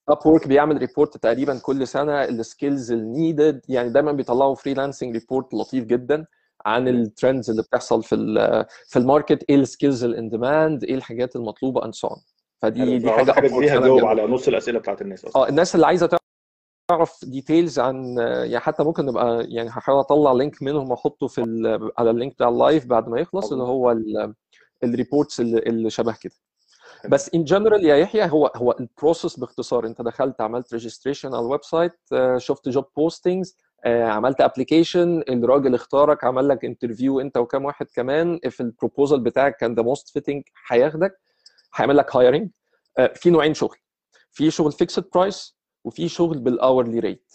[SPEAKER 2] Upwork بيعمل report تقريبا كل سنة ال skills ال needed يعني دايما بيطلعوا freelancing report لطيف جدا. عن ال trends اللي بتحصل في في ال market إيه ال skills in demand إيه الحاجات المطلوبة and so on فدي دي حاجة
[SPEAKER 1] حاجة دي هتجاوب على نص الأسئلة بتاعت الناس
[SPEAKER 2] أصلا. آه الناس اللي عايزة تعرف details عن يعني حتى ممكن نبقى يعني هحاول أطلع link منهم وأحطه في على ال link بتاع ال live بعد ما يخلص اللي هو ال reports اللي, اللي شبه كده. بس in general يا يحيى هو هو ال process باختصار. أنت دخلت عملت registration على ال website شفت job postings عملت application الراجل اختارك عمل لك interview أنت وكام واحد كمان في ال proposal بتاعك كان the most fitting هياخدك هيعمل لك hiring في نوعين شغل في شغل fixed price وفي شغل بال hourly rate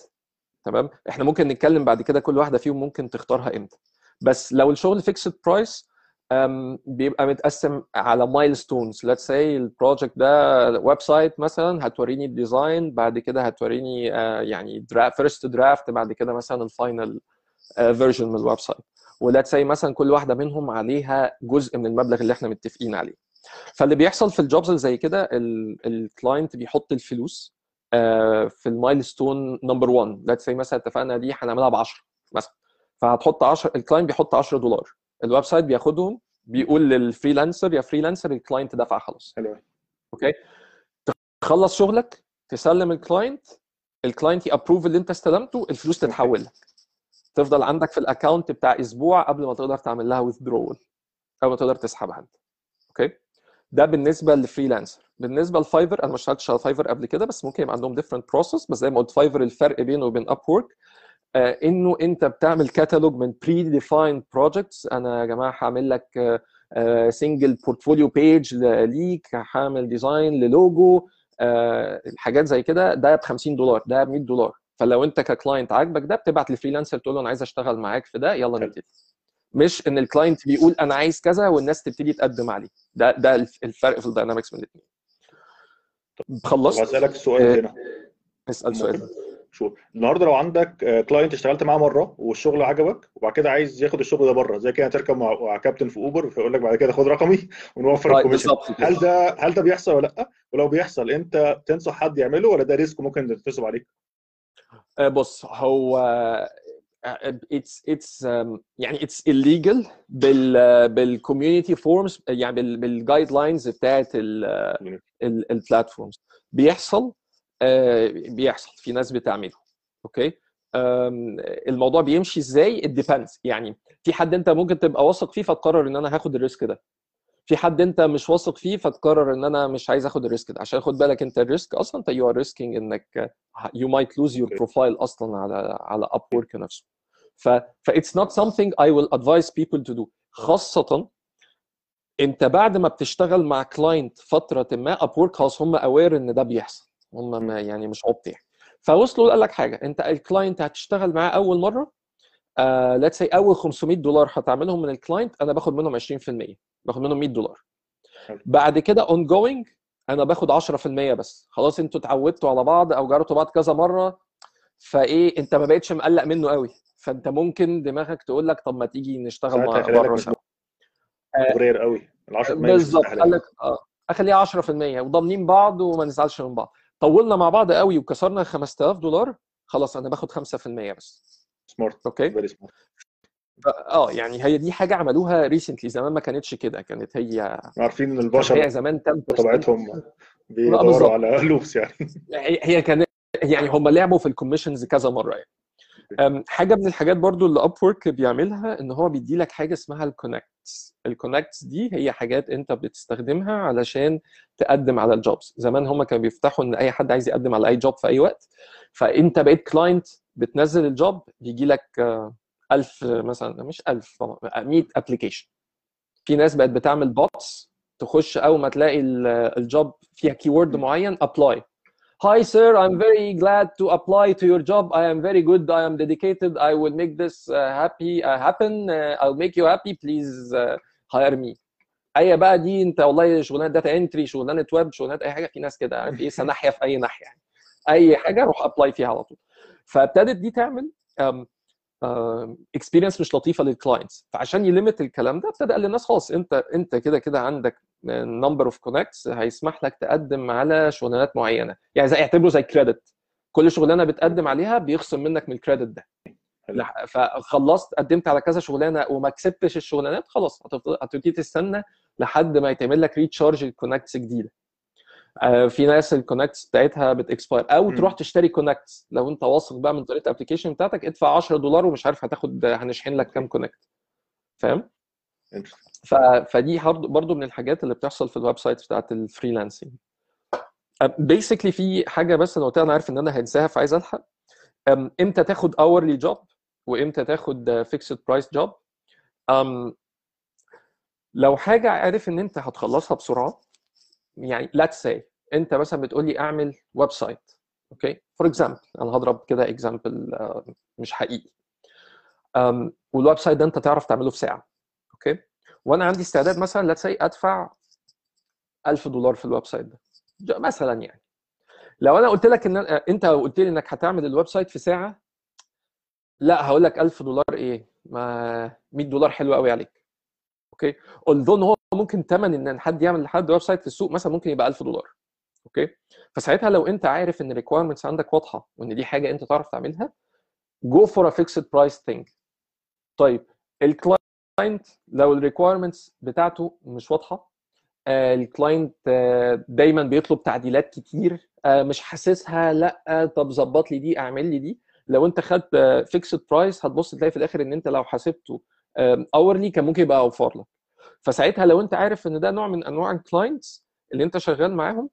[SPEAKER 2] تمام؟ إحنا ممكن نتكلم بعد كده كل واحدة فيهم ممكن تختارها إمتى. بس لو الشغل fixed price بيبقى متقسم على milestones let's say ال project ده website مثلا هتوريني ال design بعد كده هتوريني يعني first draft بعد كده مثلا ال final version من ال website و let's say مثلا كل واحدة منهم عليها جزء من المبلغ اللي إحنا متفقين عليه. فاللي بيحصل في ال jobs اللي زي كده ال client بيحط الفلوس في ال milestone number 1 let's say مثلا اتفقنا دي هنعملها ب 10 مثلا. فهتحط 10 ال client بيحط 10 دولار. ال website بياخدهم بيقول لل freelancer يا freelancer ال client دفع خلاص.
[SPEAKER 1] حلو.
[SPEAKER 2] okay؟ تخلص شغلك تسلم ال client ال client ي approve اللي أنت استلمته الفلوس تتحول لك. تفضل عندك في ال account بتاع أسبوع قبل ما تقدر تعمل لها withdrawal قبل ما تقدر تسحبها أنت. okay؟ ده بالنسبة لل freelancer. بالنسبة ل Fiverr أنا ما اشتغلتش على Fiverr قبل كده بس ممكن يبقى عندهم different process بس زي ما قلت Fiverr الفرق بينه وبين Upwork إنه أنت بتعمل كاتالوج من pre-defined projects أنا يا جماعة هعمل لك single portfolio page ليك هعمل design ل logo آه الحاجات زي كده. ده ب 50 دولار ده ب 100 دولار. فلو أنت ك client عاجبك ده بتبعت ل freelancer تقول له أنا عايز أشتغل معاك في ده يلا نبتدي. مش إن ال client بيقول أنا عايز كذا والناس تبتدي تقدم عليه. ده ده الفرق في ال dynamics من الاثنين خلصت؟
[SPEAKER 1] هسالك سؤال هنا.
[SPEAKER 2] اسأل سؤال.
[SPEAKER 1] شو النهارده لو عندك client اشتغلت معاه مرة والشغل عجبك وبعد كده عايز ياخد الشغل ده بره زي كده تركب مع كابتن في Uber فيقول لك بعد كده خد رقمي [LAUGHS] ونوفر ال commission هل ده هل ده بيحصل ولا لأ؟ ولو بيحصل أنت تنصح حد يعمله ولا ده risk ممكن تتنصب عليك؟
[SPEAKER 2] بص هو it's it's يعني اتس illegal بال بال community norms يعني بال guidelines بتاعت ال platforms بيحصل بيحصل في ناس بتعمله okay؟ الموضوع بيمشي إزاي؟ It depends. يعني في حد أنت ممكن تبقى واثق فيه فتقرر إن أنا هاخد ال risk ده. في حد أنت مش واثق فيه فتقرر إن أنا مش عايز آخد ال risk ده. عشان خد بالك أنت ال risk أصلا أنت you are risking إنك you might lose your profile أصلا على على Upwork نفسه. ف ف it's not something I will advise people to do. خاصة أنت بعد ما بتشتغل مع client فترة ما Upwork خلاص هم aware إن ده بيحصل. هم ما يعني مش عبط يعني فوصلوا قال لك حاجة أنت ال client هتشتغل معاه أول مرة let's say أول 500 دولار هتعملهم من ال client أنا باخد منهم 20% باخد منهم 100 دولار. بعد كده ongoing أنا باخد 10% بس. خلاص أنتوا اتعودتوا على بعض أو جربتوا بعض كذا مرة فإيه أنت ما بقتش مقلق منه قوي فأنت ممكن دماغك تقول لك طب ما تيجي نشتغل مع بره سوا.
[SPEAKER 1] قوي ال 10%
[SPEAKER 2] بالظبط. قال لك آه أخليها 10% وضامنين بعض وما نزعلش من بعض. طولنا مع بعض قوي وكسرنا 5000 دولار خلاص أنا باخد 5% بس.
[SPEAKER 1] smart
[SPEAKER 2] okay؟
[SPEAKER 1] very smart
[SPEAKER 2] آه يعني هي دي حاجة عملوها recently زمان ما كانتش كده كانت هي
[SPEAKER 1] عارفين إن البشر
[SPEAKER 2] هي زمان
[SPEAKER 1] بطبيعتهم بيدوروا على [LAUGHS] loops يعني.
[SPEAKER 2] هي كانت يعني هم لعبوا في ال commissions كذا مرة يعني. حاجة من الحاجات برضو اللي Upwork بيعملها إن هو بيدي لك حاجة اسمها ال connects ال connects دي هي حاجات أنت بتستخدمها علشان تقدم على ال jobs زمان هم كانوا بيفتحوا إن أي حد عايز يقدم على أي job في أي وقت فأنت بقيت client بتنزل ال job بيجي لك 1000 مثلا مش 1000 100 application في ناس بقت بتعمل bots تخش أول ما تلاقي ال job فيها keyword معين apply Hi sir, I'm very glad to apply to your job. I am very good. I am dedicated. I will make this uh, happy uh, happen. Uh, I'll make you happy. Please uh, hire me. أي بقى دي أنت والله شغلانة data entry شغلانة ويب شغلانة أي حاجة في ناس كده عارف إيه ناحية في أي ناحية يعني أي حاجة روح apply فيها على طول فابتدت دي تعمل experience مش لطيفة لل clients فعشان ي limit الكلام ده ابتدى قال للناس خلاص أنت أنت كده كده عندك number of connects هيسمح لك تقدم على شغلانات معينة. يعني زي اعتبره زي credit كل شغلانة بتقدم عليها بيخصم منك من ال credit ده. فخلصت قدمت على كذا شغلانة وما كسبتش الشغلانات خلاص هتبتدي تستنى لحد ما يتعمل لك recharge ل connects جديدة. آه، في ناس ال connects بتاعتها بت expire
[SPEAKER 1] أو.
[SPEAKER 2] تروح تشتري connects لو انت واثق بقى من طريقة ال application بتاعتك ادفع 10 دولار ومش عارف هتاخد هنشحن لك كام connect فاهم. ف... فدي برضه من الحاجات اللي بتحصل في ال website بتاعت ال freelancing. basically في حاجة بس أنا أنا عارف إن أنا هنساها فعايز ألحق. إمتى تاخد hourly job وإمتى تاخد fixed price job لو حاجة عارف إن أنت هتخلصها بسرعة يعني let's say أنت مثلا بتقول لي أعمل website okay for example أنا هضرب كده example مش حقيقي. وال website ده أنت تعرف تعمله في ساعة. okay. وأنا عندي استعداد مثلا say أدفع 1000 دولار في ال website ده. مثلا يعني. لو أنا قلت لك إن أنت قلت لي إنك هتعمل ال website في ساعة لا هقول لك 1000 دولار إيه؟ ما 100 دولار حلو قوي عليك. okay؟ إن هو ممكن ثمن إن حد يعمل لحد website في السوق مثلا ممكن يبقى 1000 دولار. okay؟ فساعتها لو أنت عارف إن ال requirements عندك واضحة وإن دي حاجة أنت تعرف تعملها go for a fixed price thing طيب ال client لو ال requirements بتاعته مش واضحة ال client دايما بيطلب تعديلات كتير آه، مش حاسسها لأ طب ظبط لي دي اعمل لي دي. لو انت خدت fixed price هتبص تلاقي في الآخر إن انت لو حسبته hourly كان ممكن يبقى أوفر لك. فساعتها لو انت عارف إن ده نوع من أنواع ال clients اللي انت شغال معاهم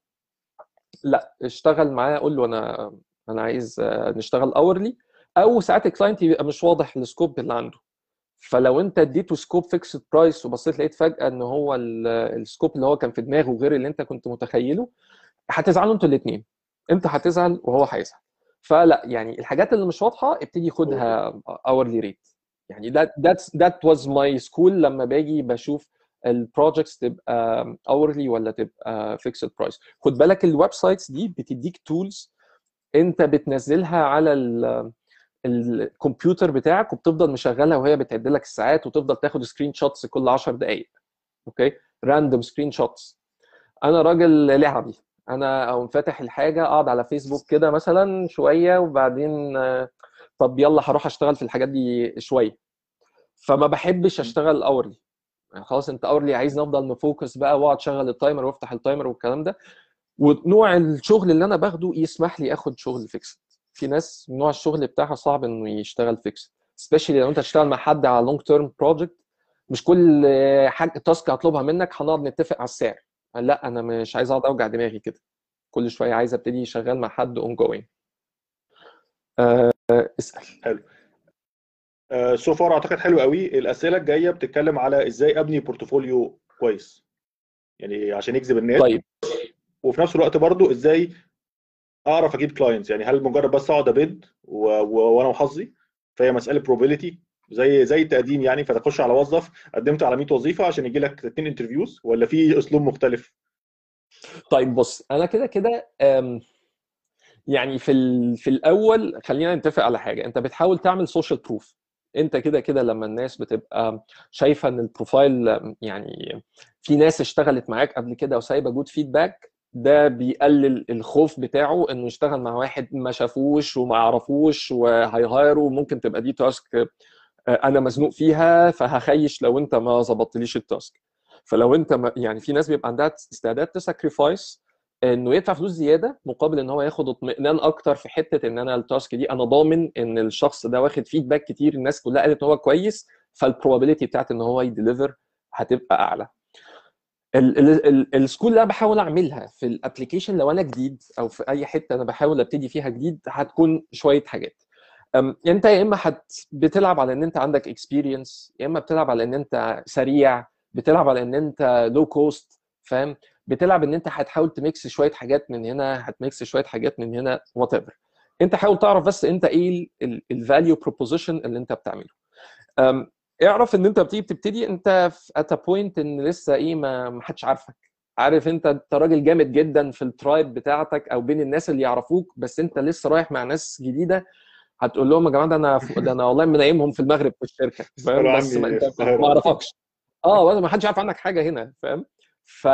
[SPEAKER 2] لأ اشتغل معاه قول له أنا أنا عايز آه، نشتغل hourly أو ساعات ال client يبقى مش واضح ال scope اللي عنده. فلو انت اديته scope fixed price وبصيت لقيت فجأة ان هو ال- ال scope اللي هو كان في دماغه غير اللي انت كنت متخيله هتزعلوا أنتوا الاثنين انت هتزعل وهو هيزعل. فلا يعني الحاجات اللي مش واضحة ابتدي خدها hourly rate يعني that's that was my school لما باجي بشوف ال projects تبقى hourly ولا تبقى fixed price خد بالك ال websites دي بتديك tools انت بتنزلها على الكمبيوتر بتاعك وبتفضل مشغلها وهي بتعد لك الساعات وتفضل تاخد screenshots كل 10 دقائق okay؟ random screenshots. أنا راجل لعبي. أنا أقوم فاتح الحاجة أقعد على فيسبوك كده مثلا شوية وبعدين طب يلا هروح أشتغل في الحاجات دي شوية. فما بحبش أشتغل hourly يعني خلاص أنت hourly عايز نفضل ن focus بقى وأقعد اشغل ال timer وأفتح ال timer والكلام ده. ونوع الشغل اللي أنا باخده يسمح لي آخد شغل فيكس في ناس نوع الشغل بتاعها صعب إنه يشتغل fixed specially لو أنت تشتغل مع حد على long term project مش كل حاجة task هطلبها منك هنقعد نتفق على السعر. لأ أنا مش عايز أقعد أوجع دماغي كده. كل شوية عايز أبتدي شغال مع حد ongoing اسأل.
[SPEAKER 1] So far أعتقد حلو قوي. الأسئلة الجاية بتتكلم على إزاي أبني portfolio كويس. يعني عشان يجذب الناس.
[SPEAKER 2] طيب.
[SPEAKER 1] وفي نفس الوقت برضو إزاي أعرف أجيب clients يعني هل مجرد بس أقعد أ bid. وأنا وحظي فهي مسألة probability زي زي التقديم يعني فتخش على وظف قدمت على 100 وظيفة عشان يجي لك اثنين interviews ولا في أسلوب مختلف؟
[SPEAKER 2] طيب بص أنا كده كده يعني في في الأول خلينا نتفق على حاجة أنت بتحاول تعمل social proof أنت كده كده لما الناس بتبقى شايفة إن ال profile يعني في ناس اشتغلت معاك قبل كده وسايبة good feedback ده بيقلل الخوف بتاعه إنه يشتغل مع واحد ما شافوش وما يعرفوش وهي hire ه وممكن تبقى دي task أنا مزنوق فيها فهخش لو أنت ما ظبطتليش ال task فلو أنت ما يعني في ناس بيبقى عندها استعداد ت sacrifice إنه يدفع فلوس زيادة مقابل إن هو ياخد اطمئنان أكتر في حتة إن أنا ال task دي. أنا ضامن إن الشخص ده واخد feedback كتير الناس كلها قالت إن هو كويس فال probability بتاعت إن هو ي deliver هتبقى أعلى. ال school اللي أنا بحاول أعملها في ال application لو أنا جديد أو في أي حتة أنا بحاول أبتدي فيها جديد هتكون شوية حاجات. أنت يا إما هت بتلعب على إن أنت عندك experience يا إما بتلعب على إن أنت سريع بتلعب على إن أنت low cost فاهم؟ بتلعب إن أنت هتحاول ت mix شوية حاجات من هنا هت mix شوية حاجات من هنا whatever أنت حاول تعرف بس أنت إيه ال value proposition اللي أنت بتعمله. اعرف ان انت بتيجي بتبتدي انت at point ان لسه إيه ما حدش عارفك. عارف انت انت راجل جامد جدا في ال tribe بتاعتك أو بين الناس اللي يعرفوك بس انت لسه رايح مع ناس جديدة هتقول لهم يا جماعة ده أنا ده أنا والله منيمهم في المغرب في الشركة فاهم؟ بس ما انت ما اعرفكش. آه ما حدش عارف عنك حاجة هنا فاهم؟ ف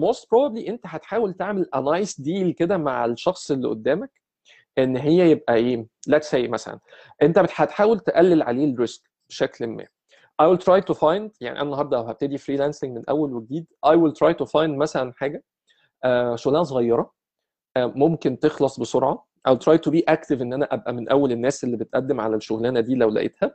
[SPEAKER 2] most probably انت هتحاول تعمل a nice deal كده مع الشخص اللي قدامك ان هي يبقى إيه let's say مثلا انت هتحاول تقلل عليه ال risk بشكل ما. I will try to find يعني أنا النهارده هبتدي freelancing من أول وجديد. I will try to find مثلا حاجة آه شغلانة صغيرة آه ممكن تخلص بسرعة. I'll try to be active إن أنا أبقى من أول الناس اللي بتقدم على الشغلانة دي لو لقيتها.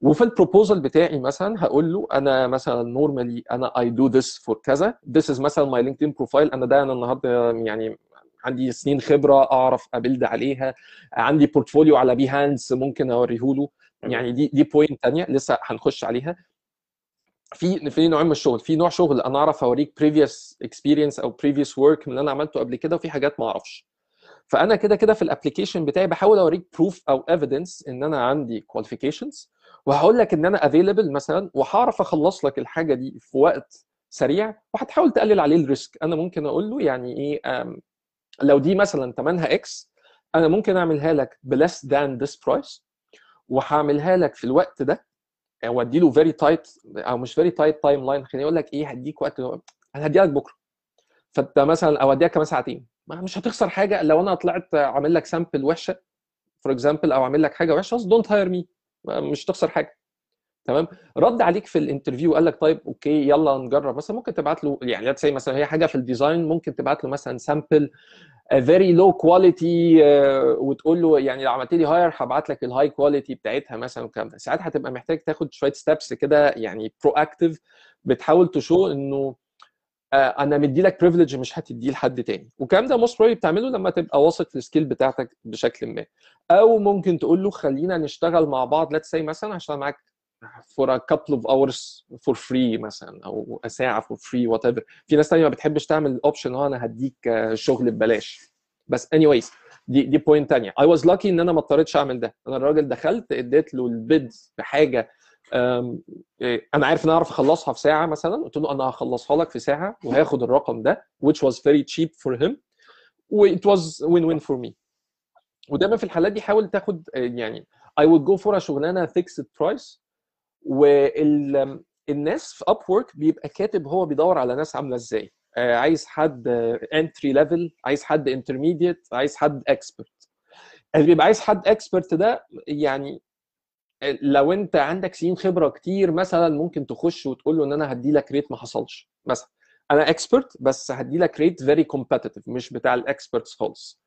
[SPEAKER 2] وفي ال proposal بتاعي مثلا هقول له أنا مثلا normally أنا I do this for كذا. This is مثلا my LinkedIn profile أنا ده أنا النهارده يعني عندي سنين خبرة أعرف a build عليها. عندي portfolio على بيهانس ممكن اوريه له يعني دي دي point ثانية لسه هنخش عليها. في في نوعين من الشغل في نوع شغل أنا أعرف أوريك previous experience أو previous work من اللي أنا عملته قبل كده وفي حاجات ما أعرفش. فأنا كده كده في ال application بتاعي بحاول أوريك proof أو evidence إن أنا عندي qualifications وهقول لك إن أنا available مثلا وهعرف أخلص لك الحاجة دي في وقت سريع وهتحاول تقلل عليه ال risk أنا ممكن أقول له يعني إيه لو دي مثلا ثمنها X أنا ممكن أعملها لك less than this price وهعملها لك في الوقت ده وادي له very tight أو مش very tight timeline خليني أقول لك إيه هديك وقت أنا هديها لك بكرة. فأنت مثلا أو اديها كمان ساعتين. مش هتخسر حاجة لو أنا طلعت عامل لك sample وحشة for example أو عامل لك حاجة وحشة don't hire me مش تخسر حاجة. تمام؟ رد عليك في ال interview قال لك طيب okay يلا نجرب. مثلا ممكن تبعت له يعني let's مثلا هي حاجة في ال design ممكن تبعت له مثلا sample very low quality وتقول له يعني لو عملت لي hire هبعت لك ال high quality بتاعتها مثلا والكلام ده. ساعات هتبقى محتاج تاخد شوية steps كده يعني proactive بتحاول show إنه أنا مدي لك privilege مش هتديه لحد تاني. والكلام ده most probably بتعمله لما تبقى واثق في ال skill بتاعتك بشكل ما. أو ممكن تقول له خلينا نشتغل مع بعض let's مثلا عشان معاك for a couple of hours for free مثلا أو ساعة for free whatever في ناس تانية ما بتحبش تعمل ال option اللي هو أنا هديك شغل ببلاش. بس anyways دي دي point ثانية I was lucky إن أنا ما اضطريتش أعمل ده. أنا الراجل دخلت اديت له ال bid بحاجة أنا عارف إن أعرف أخلصها في ساعة مثلا. قلت له أنا هخلصها لك في ساعة وهاخد الرقم ده which was very cheap for him و it was win win for me. ودايما في الحالات دي حاول تاخد يعني I would go for a شغلانة fixed price والناس في Upwork بيبقى كاتب هو بيدور على ناس عاملة إزاي. عايز حد entry level عايز حد intermediate عايز حد expert اللي بيبقى عايز حد expert ده يعني لو أنت عندك سنين خبرة كتير مثلا ممكن تخش وتقول له إن أنا هدي لك rate ما حصلش. مثلا أنا expert بس هدي لك rate very competitive مش بتاع ال experts خالص.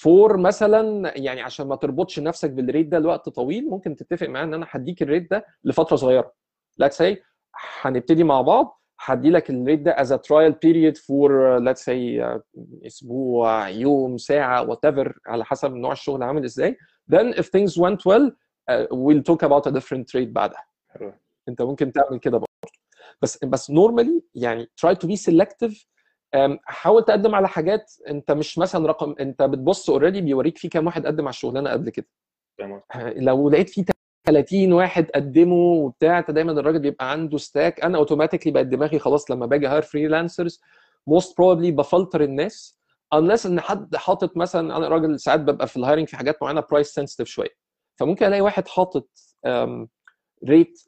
[SPEAKER 2] for مثلا يعني عشان ما تربطش نفسك بال rate ده لوقت طويل ممكن تتفق معاه إن أنا هديك ال rate ده لفترة صغيرة. Let's say هنبتدي مع بعض هدي لك الريت ده as a trial period for let's say أسبوع يوم ساعة whatever على حسب نوع الشغل عامل إزاي. Then if things went well uh, we'll talk about a different rate بعدها. أنت ممكن تعمل كده برضه. بس بس normally يعني try to be selective حاول تقدم على حاجات انت مش مثلا رقم انت بتبص اوريدي بيوريك في كام واحد قدم على الشغلانة قبل كده. لو لقيت في 30 واحد قدموا وبتاع انت دايما الراجل بيبقى عنده stack أنا automatically بقت دماغي خلاص لما باجي hire freelancers most probably بفلتر الناس unless إن حد حاطط مثلا أنا راجل ساعات ببقى في ال hiring في حاجات معينة price sensitive شوية. فممكن ألاقي واحد حاطط rate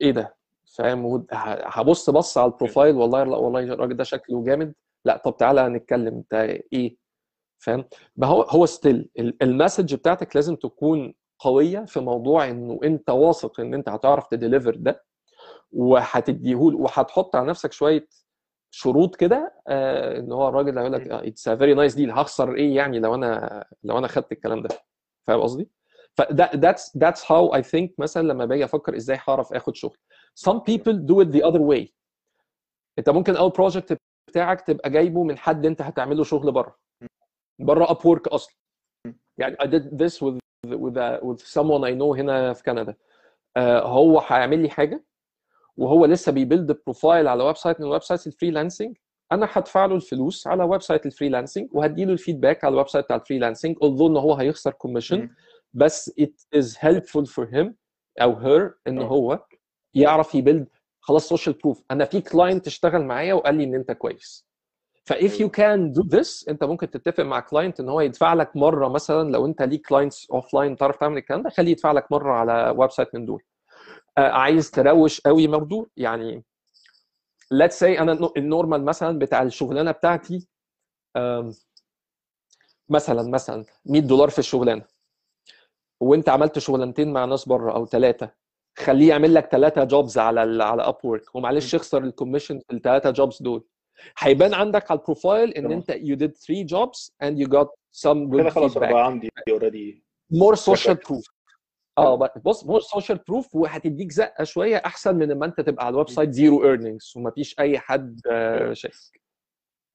[SPEAKER 2] إيه ده؟ فاهم؟ هبص بص على ال profile والله لا والله الراجل ده شكله جامد. لا طب تعالى نتكلم انت إيه؟ فاهم؟ هو هو still ال message بتاعتك لازم تكون قوية في موضوع إنه أنت واثق إن أنت هتعرف ت deliver ده وهتديه وهتحط على نفسك شوية شروط كده آه إن هو الراجل هيقول لك it's a very nice deal هخسر إيه يعني لو أنا لو أنا خدت الكلام ده؟ فاهم قصدي؟ فده that's that's how I think مثلا لما باجي أفكر إزاي هعرف آخد شغل. Some people do it the other way. أنت ممكن أول project بتاعك تبقى جايبه من حد أنت هتعمله شغل بره. بره Upwork أصلا. يعني I did this with with a, with someone I know هنا في كندا uh, هو هيعمل لي حاجة وهو لسه بي build profile على website من website ال freelancing أنا هدفع له الفلوس على website ال freelancing وهدي له ال feedback على ال website بتاع ال freelancing although إن هو هيخسر commission بس it is helpful for him أو her إن هو يعرف ي build خلاص social proof أنا في client اشتغل معايا وقال لي إن أنت كويس. ف if you can do this أنت ممكن تتفق مع client إن هو يدفع لك مرة مثلا لو أنت ليك clients offline تعرف تعمل الكلام ده خليه يدفع لك مرة على website من دول. آه عايز تروش قوي برضه يعني let's say أنا ال normal مثلا بتاع الشغلانة بتاعتي مثلا مثلا 100 دولار في الشغلانة. وانت عملت شغلانتين مع ناس بره أو ثلاثة خليه يعمل لك ثلاثة jobs على ال على Upwork ومعلش اخسر ال commission في الثلاثه jobs دول. هيبان عندك على ال profile إن أنت you did three jobs and you got some
[SPEAKER 1] كده
[SPEAKER 2] good
[SPEAKER 1] خلاص بقى عندي already
[SPEAKER 2] more social proof. آه بص more social proof وهتديك زقة شوية أحسن من لما أنت تبقى على ال website zero earnings ومفيش أي حد شايفك.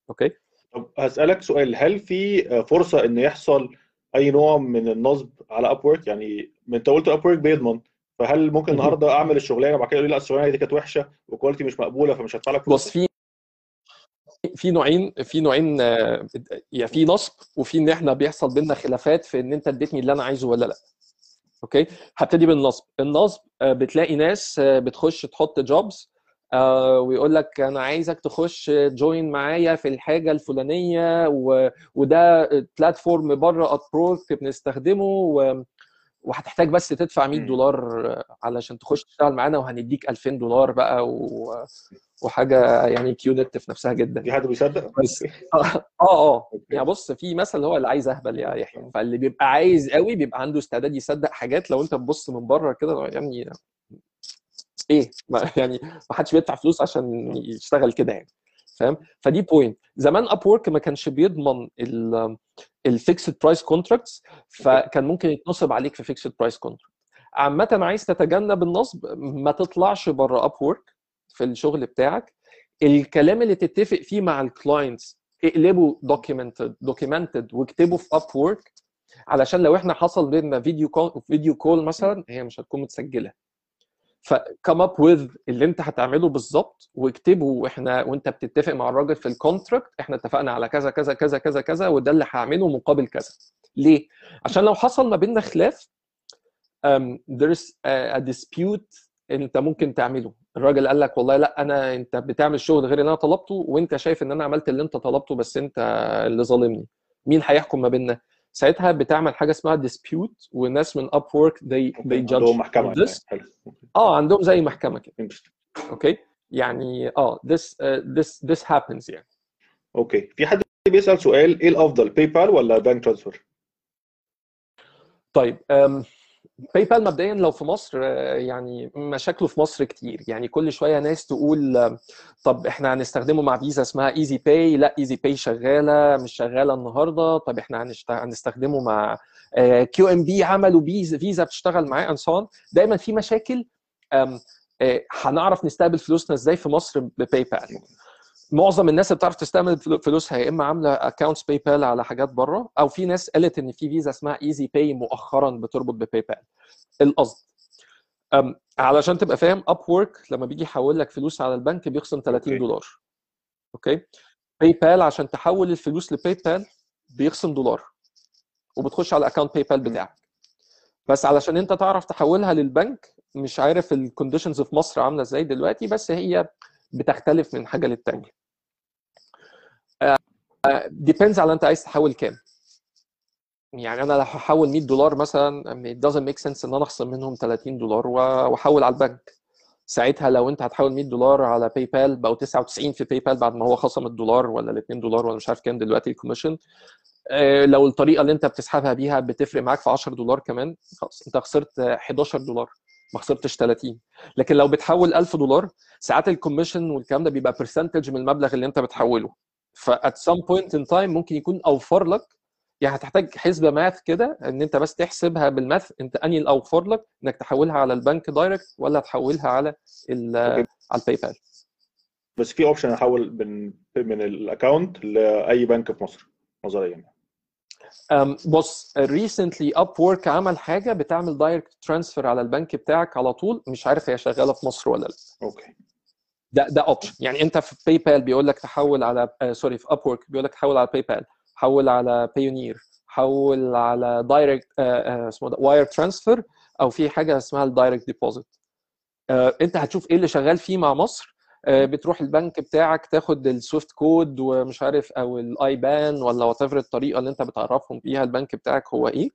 [SPEAKER 2] okay؟
[SPEAKER 1] طب هسألك سؤال هل في فرصة إن يحصل أي نوع من النصب على Up يعني ما أنت قلت Upwork بيضمن فهل ممكن. النهارده أعمل الشغلانة وبعد كده يقول لي لأ الشغلانة دي كانت وحشة و quality مش مقبولة فمش هدفع لك
[SPEAKER 2] بص في في نوعين في نوعين يعني في نصب وفي إن إحنا بيحصل بينا خلافات في إن أنت اديتني اللي أنا عايزه ولا لأ. okay؟ هبتدي بالنصب. النصب آه، بتلاقي ناس آه، بتخش تحط jobs ويقول لك أنا عايزك تخش join معايا في الحاجة الفلانية. وده platform بره Upwork بنستخدمه. وهتحتاج بس تدفع 100
[SPEAKER 1] مم.
[SPEAKER 2] دولار علشان تخش تشتغل معانا وهنديك 2000 دولار بقى و... وحاجة يعني cute في نفسها جدا
[SPEAKER 1] في حد بيصدق؟
[SPEAKER 2] بس [LAUGHS] آه آه
[SPEAKER 1] okay.
[SPEAKER 2] يعني بص في مثل هو اللي عايز أهبل يا يحيى فاللي بيبقى عايز قوي بيبقى عنده استعداد يصدق حاجات لو أنت تبص من بره كده يعني إيه؟ ما [LAUGHS] يعني ما حدش بيدفع فلوس عشان يشتغل كده يعني فاهم؟ فدي point زمان Upwork ما كانش بيضمن ال fixed price contracts فكان ممكن يتنصب عليك في fixed price contract عامة عايز تتجنب النصب ما تطلعش بره Upwork في الشغل بتاعك. الكلام اللي تتفق فيه مع ال clients اقلبه documented documented واكتبه في Upwork علشان لو إحنا حصل بيننا video call video call مثلا هي مش هتكون متسجلة. ف come up with اللي انت هتعمله بالظبط واكتبه وإحنا وانت بتتفق مع الراجل في ال contract إحنا اتفقنا على كذا كذا كذا كذا كذا وده اللي هعمله مقابل كذا. ليه؟ عشان لو حصل ما بيننا خلاف um, there's a, a dispute انت ممكن تعمله. الراجل قال لك والله لا أنا انت بتعمل شغل غير اللي أنا طلبته وانت شايف ان أنا عملت اللي انت طلبته بس انت اللي ظالمني. مين هيحكم ما بيننا؟ ساعتها بتعمل حاجة اسمها dispute والناس من Upwork they, they judge this. آه عندهم زي محكمة كده. okay؟ يعني آه this uh, this this happens يعني.
[SPEAKER 1] okay. في حد بيسأل سؤال إيه الأفضل PayPal ولا bank transfer؟
[SPEAKER 2] طيب PayPal مبدئيا لو في مصر آه، يعني مشاكله في مصر كتير. يعني كل شوية ناس تقول آه، طب إحنا هنستخدمه مع فيزا اسمها Easy Pay لا Easy Pay شغالة مش شغالة النهارده. طب إحنا هنستخدمه مع QNB عملوا فيزا بتشتغل معاه so دايما في مشاكل آه، هنعرف نستقبل فلوسنا إزاي في مصر ب PayPal معظم الناس اللي بتعرف تستعمل فلو- فلوسها يا إما عاملة accounts PayPal على حاجات بره أو في ناس قالت إن في فيزا اسمها Easy Pay مؤخرا بتربط ب PayPal القصد علشان تبقى فاهم Upwork لما بيجي يحول لك فلوس على البنك بيخصم 30
[SPEAKER 1] okay.
[SPEAKER 2] دولار. okay؟ PayPal عشان تحول الفلوس ل PayPal بيخصم دولار وبتخش على ال account PayPal بتاعك. بس علشان أنت تعرف تحولها للبنك مش عارف ال conditions في مصر عاملة إزاي دلوقتي بس هي بتختلف من حاجة للتانية. depends على أنت عايز تحول كام. يعني أنا لو هحول 100 دولار مثلا it doesn't make sense إن أنا أخصم منهم 30 دولار وأحول على البنك. ساعتها لو أنت هتحول 100 دولار على PayPal بقوا 99 في PayPal بعد ما هو خصم الدولار ولا ال 2 دولار ولا مش عارف كام دلوقتي ال commission. آه، لو الطريقة اللي أنت بتسحبها بيها بتفرق معاك في 10 دولار كمان خلاص أنت خسرت آه، 11 دولار. ما خسرتش 30 لكن لو بتحول 1000 دولار ساعات ال commission والكلام ده بيبقى percentage من المبلغ اللي انت بتحوله. ف at some point in time ممكن يكون أوفر لك يعني هتحتاج حسبة math كده إن أنت بس تحسبها بال math أنت أنهي الاوفر لك؟ إنك تحولها على البنك direct ولا تحولها على. على ال PayPal
[SPEAKER 1] بس في option احول من من ال account لأي بنك في مصر نظريا.
[SPEAKER 2] أم، بص recently Upwork عمل حاجة بتعمل direct transfer على البنك بتاعك على طول مش عارف هي شغالة في مصر ولا لأ.
[SPEAKER 1] okay.
[SPEAKER 2] ده ده option يعني أنت في PayPal بيقول لك تحول على آه sorry في Upwork بيقول لك تحول على PayPal حول على Payoneer حول على direct اسمه ده wire transfer أو في حاجة اسمها ال direct deposit أنت هتشوف إيه اللي شغال فيه مع مصر؟ بتروح البنك بتاعك تاخد ال SWIFT code ومش عارف أو ال IBAN ولا what الطريقة اللي أنت بتعرفهم بيها البنك بتاعك هو إيه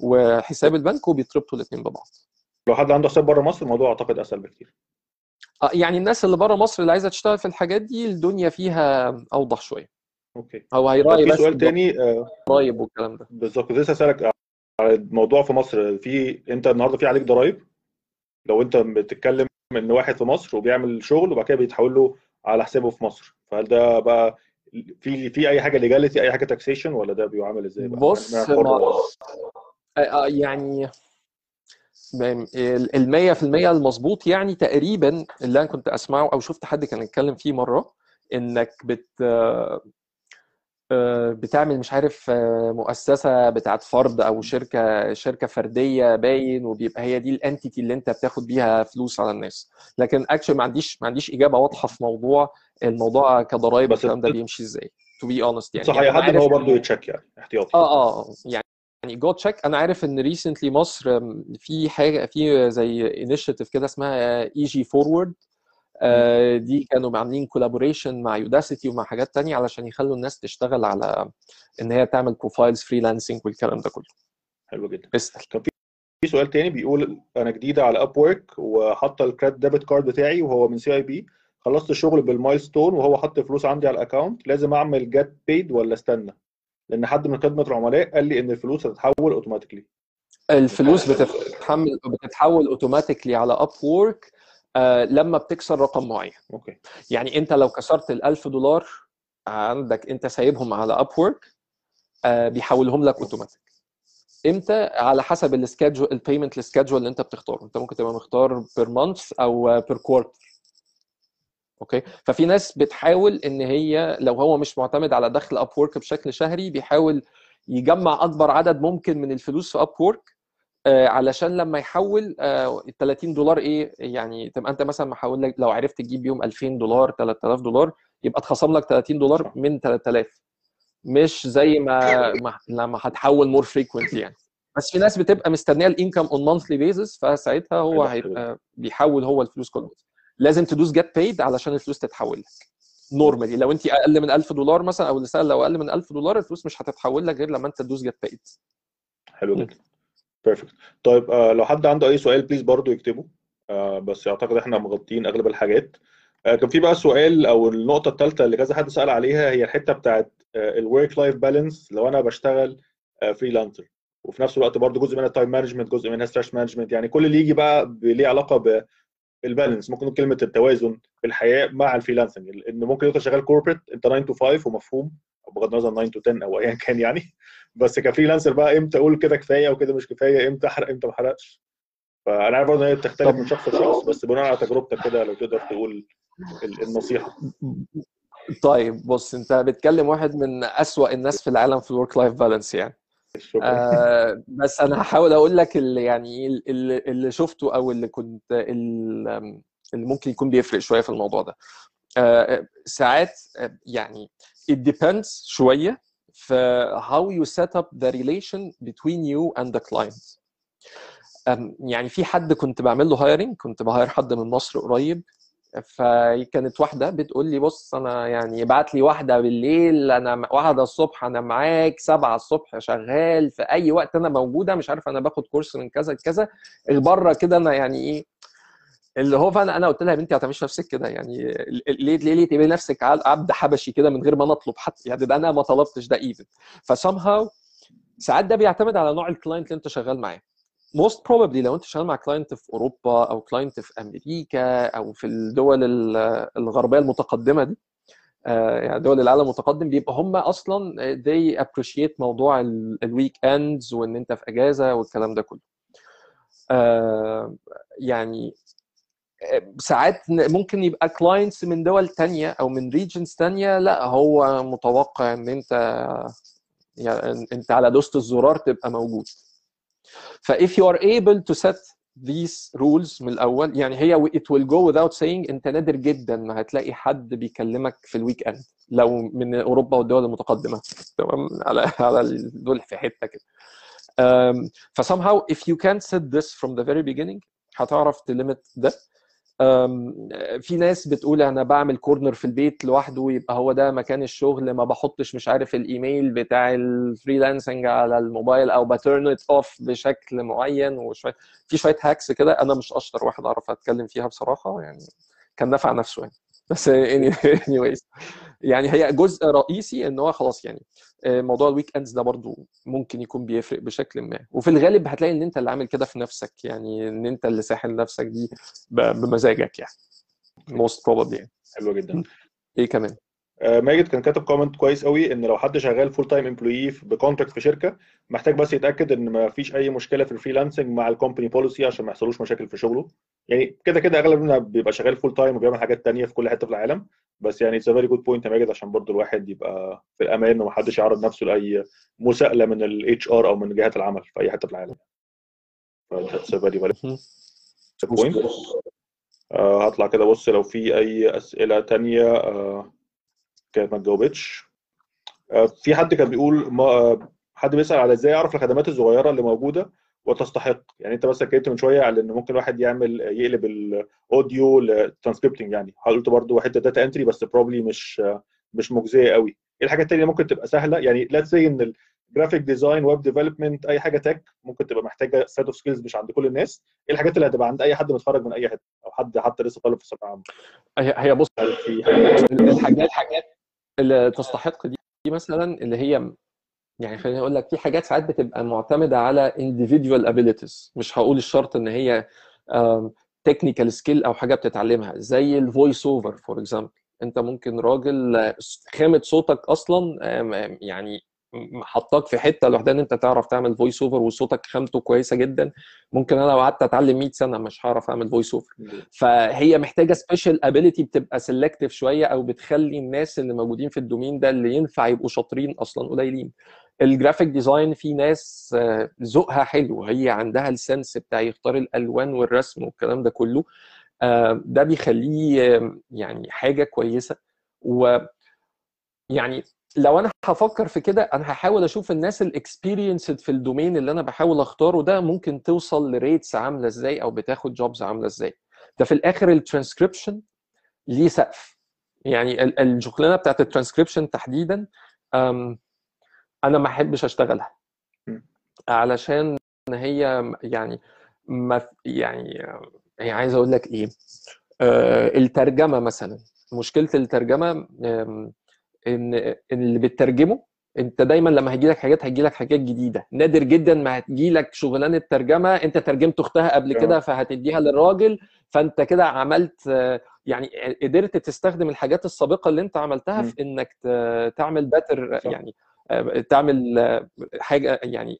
[SPEAKER 2] وحساب البنك وبيتربطوا الاثنين ببعض.
[SPEAKER 1] لو حد عنده حساب بره مصر الموضوع أعتقد أسهل بكتير.
[SPEAKER 2] يعني الناس اللي بره مصر اللي عايزة تشتغل في الحاجات دي الدنيا فيها أوضح شوية.
[SPEAKER 1] okay.
[SPEAKER 2] هو هيراعي
[SPEAKER 1] في
[SPEAKER 2] بس
[SPEAKER 1] سؤال تاني
[SPEAKER 2] ضرايب والكلام ده.
[SPEAKER 1] بالظبط كنت لسه اسالك على الموضوع في مصر في أنت النهارده في عليك ضرايب؟ لو أنت بتتكلم ان واحد في مصر وبيعمل شغل وبعد كده بيتحول له على حسابه في مصر فهل ده بقى في في أي حاجة legality أي حاجة taxation ولا ده بيعمل إزاي بقى؟
[SPEAKER 2] بص ما يعني ال 100% المظبوط يعني تقريبا اللي أنا كنت أسمعه أو شفت حد كان يتكلم فيه مرة إنك بت بتعمل مش عارف مؤسسة بتاعت فرد أو شركة شركة فردية باين وبيبقى هي دي ال entity اللي أنت بتاخد بيها فلوس على الناس. لكن اكشن ما عنديش ما عنديش إجابة واضحة في موضوع الموضوع كضرايب والكلام ده بيمشي إزاي. to be honest يعني
[SPEAKER 1] صح هي حد إن هو برضه يتشك يعني احتياطي.
[SPEAKER 2] آه آه يعني يعني go check أنا عارف إن recently مصر في حاجة في زي initiative كده اسمها EG Forward دي كانوا عاملين collaboration مع Udacity ومع حاجات تانية علشان يخلوا الناس تشتغل على إن هي تعمل profiles freelancing والكلام ده كله.
[SPEAKER 1] حلو جدا.
[SPEAKER 2] اسأل.
[SPEAKER 1] كان في سؤال تاني بيقول أنا جديده على Upwork وحاطه ال credit debit card بتاعي وهو من CIB خلصت الشغل بال milestone وهو حط فلوس عندي على ال account لازم أعمل get paid ولا استنى؟ لأن حد من خدمة العملاء قال لي إن الفلوس هتتحول automatically
[SPEAKER 2] الفلوس بتتحمل بتتحول automatically على Upwork آه لما بتكسر رقم معين.
[SPEAKER 1] Okay.
[SPEAKER 2] يعني أنت لو كسرت ال 1000 دولار عندك أنت سايبهم على Upwork آه بيحولهم لك اوتوماتيك إمتى على حسب ال schedule ال payment ال schedule اللي أنت بتختاره. أنت ممكن تبقى مختار per month أو per quarter okay؟ ففي ناس بتحاول إن هي لو هو مش معتمد على دخل Upwork بشكل شهري بيحاول يجمع أكبر عدد ممكن من الفلوس في Upwork آه علشان لما يحول آه ال 30 دولار إيه يعني تبقى أنت مثلا محول لك لو عرفت تجيب بيهم 2000 دولار 3000 دولار يبقى اتخصم لك 30 دولار من 3000 مش زي ما, ما لما هتحول more frequent يعني. بس في ناس بتبقى مستنية ال income on monthly basis فساعتها هو هيبقى بيحول هو الفلوس كله. لازم تدوس get paid علشان الفلوس تتحول لك. Normally لو أنت أقل من 1000 دولار مثلا أو لو أقل من 1000 دولار الفلوس مش هتتحول لك غير لما أنت تدوس get paid
[SPEAKER 1] حلو جدا. Perfect طيب آه لو حد عنده أي سؤال please برضو يكتبه. آه بس اعتقد إحنا مغطيين أغلب الحاجات. آه كان في بقى سؤال أو النقطة الثالثه اللي كذا حد سأل عليها هي الحتة بتاعت ال work life balance لو أنا بشتغل freelancer وفي نفس الوقت برضو جزء منها time management جزء منها stress management يعني كل اللي يجي بقى ليه علاقة بال balance ممكن نقول كلمة التوازن في الحياة مع ال freelancing. إن ممكن انت شغال corporate أنت 9 to 5 ومفهوم بغض النظر 9 to 10 أو ايا كان يعني. [LAUGHS] بس ك freelancer بقى إمتى أقول كده كفاية وكده مش كفاية إمتى أحرق إمتى ما أحرقش؟ فأنا عارف إن هي بتختلف من شخص لشخص بس بناء على تجربتك كده لو تقدر تقول النصيحة.
[SPEAKER 2] طيب بص أنت بتكلم واحد من أسوأ الناس في العالم في ال work life balance يعني. آه بس أنا هحاول أقول لك اللي يعني اللي, اللي شفته أو اللي كنت اللي ممكن يكون بيفرق شوية في الموضوع ده. آه ساعات يعني it depends شوية في how you set up the relation between you and the client. يعني في حد كنت بعمل له هايرنج كنت بهاير حد من مصر قريب فكانت واحدة بتقول لي بص أنا يعني ابعت لي واحدة بالليل أنا واحدة الصبح أنا معاك سبعة الصبح شغال في أي وقت أنا موجودة مش عارف أنا باخد كورس من كذا لكذا بره كده أنا يعني إيه اللي هو فانا أنا قلت لها يا بنتي ما تعمليش نفسك كده يعني ليه ليه ليه تبقي نفسك عبد حبشي كده من غير ما نطلب حتى؟ يعني ده أنا ما طلبتش ده even ف somehow ساعات ده بيعتمد على نوع ال client اللي أنت شغال معاه. Most probably لو أنت شغال مع client في أوروبا أو client في أمريكا أو في الدول الغربية المتقدمة دي يعني دول العالم المتقدم بيبقى هم أصلا they appreciate موضوع ال weekends وإن أنت في إجازة والكلام ده كله. يعني ساعات ممكن يبقى clients من دول تانية أو من regions تانية لا هو متوقع إن أنت يعني أنت على دوسة الزرار تبقى موجود. ف if you are able to set these rules من الأول يعني هي it will go without saying أنت نادر جدا ما هتلاقي حد بيكلمك في ال weekend لو من أوروبا والدول المتقدمة. تمام؟ على [LAUGHS] على دول في حتة كده. ف somehow if you can set this from the very beginning هتعرف ت limit ده. في ناس بتقول أنا بعمل corner في البيت لوحده يبقى هو ده مكان الشغل ما بحطش مش عارف الإيميل بتاع ال freelancing على الموبايل أو ب turn it off بشكل معين وشوية. في شوية hacks كده أنا مش أشطر واحد أعرف أتكلم فيها بصراحة يعني كان نفع نفسه يعني. بس [LAUGHS] anyways. يعني هي جزء رئيسي إن هو خلاص يعني آه، موضوع ال weekends ده برضو ممكن يكون بيفرق بشكل ما. وفي الغالب هتلاقي إن أنت اللي عامل كده في نفسك يعني إن أنت اللي ساحل نفسك دي بمزاجك يعني. Most probably يعني.
[SPEAKER 1] حلوة جدا.
[SPEAKER 2] إيه كمان؟
[SPEAKER 1] ماجد كان كاتب comment كويس قوي إن لو حد شغال full time employee ب contract في شركة محتاج بس يتأكد إن ما فيش أي مشكلة في ال freelancing مع ال company policy عشان ما يحصلوش مشاكل في شغله. يعني كده كده اغلبنا بيبقى شغال full time وبيعمل حاجات تانية في كل حتة في العالم. بس يعني it's very good point يا ماجد عشان برضو الواحد يبقى في الأمان وما حدش يعرض نفسه لأي مساءلة من ال HR أو من جهات العمل في أي حتة في العالم. ف it's
[SPEAKER 2] very.
[SPEAKER 1] point آه هطلع كده بص لو في أي أسئلة تانية آه كانت ما اتجاوبتش آه في حد كان بيقول ما آه حد بيسأل على إزاي اعرف الخدمات الصغيرة اللي موجودة وتستحق؟ يعني أنت بس اتكلمت من شوية على إن ممكن واحد يعمل يقلب الأوديو لترانسكريبتنج يعني. قلت برضو حتة data entry بس probably مش آه مش مجزية قوي. إيه الحاجات اللي ممكن تبقى سهلة؟ يعني let's say إن ال graphic design web development أي حاجة tech ممكن تبقى محتاجة set of skills مش عند كل الناس. إيه الحاجات اللي هتبقى عند أي حد متخرج من أي حتة أو حد حتى لسه طالب في ثانوية عامة؟
[SPEAKER 2] هي هي بص الحاجات الحاجات اللي تستحق دي مثلا اللي هي يعني خليني أقول لك في حاجات ساعات بتبقى معتمدة على individual abilities. مش هقول الشرط إن هي technical skill أو حاجة بتتعلمها زي ال voice over for example أنت ممكن راجل خامه صوتك أصلا يعني حطاك في حتة لوحدها إن أنت تعرف تعمل voice over وصوتك خامته كويسة جدا. ممكن أنا لو قعدت أتعلم 100 سنة مش هعرف أعمل voice over فهي محتاجة special ability بتبقى selective شوية أو بتخلي الناس اللي موجودين في ال domain ده اللي ينفع يبقوا شاطرين أصلا قليلين. ال graphic design في ناس آه، ذوقها حلو. هي عندها ال sense بتاع يختار الألوان والرسم والكلام ده كله. آه، ده بيخليه يعني حاجة كويسة. و يعني لو أنا هفكر في كده أنا هحاول أشوف الناس ال experienced في ال domain اللي أنا بحاول أختاره ده ممكن توصل ل rates عاملة إزاي أو بتاخد jobs عاملة إزاي. ده في الآخر الترانسكريبشن ليه سقف. يعني ال- الشغلانة بتاعت الترانسكريبشن تحديدا أنا ما أحبش
[SPEAKER 1] أشتغلها.
[SPEAKER 2] علشان هي يعني ما يعني هي عايز أقول لك إيه آه، الترجمة مثلا. مشكلة الترجمة إن إن اللي بتترجمه أنت دايما لما هيجي لك حاجات هيجي لك حاجات جديدة نادر جدا ما هتجي لك شغلانة ترجمه أنت ترجمت أختها قبل كده فهتديها للراجل فأنت كده عملت يعني قدرت تستخدم الحاجات السابقة اللي أنت عملتها. في إنك تعمل باتر. يعني آه، تعمل حاجة يعني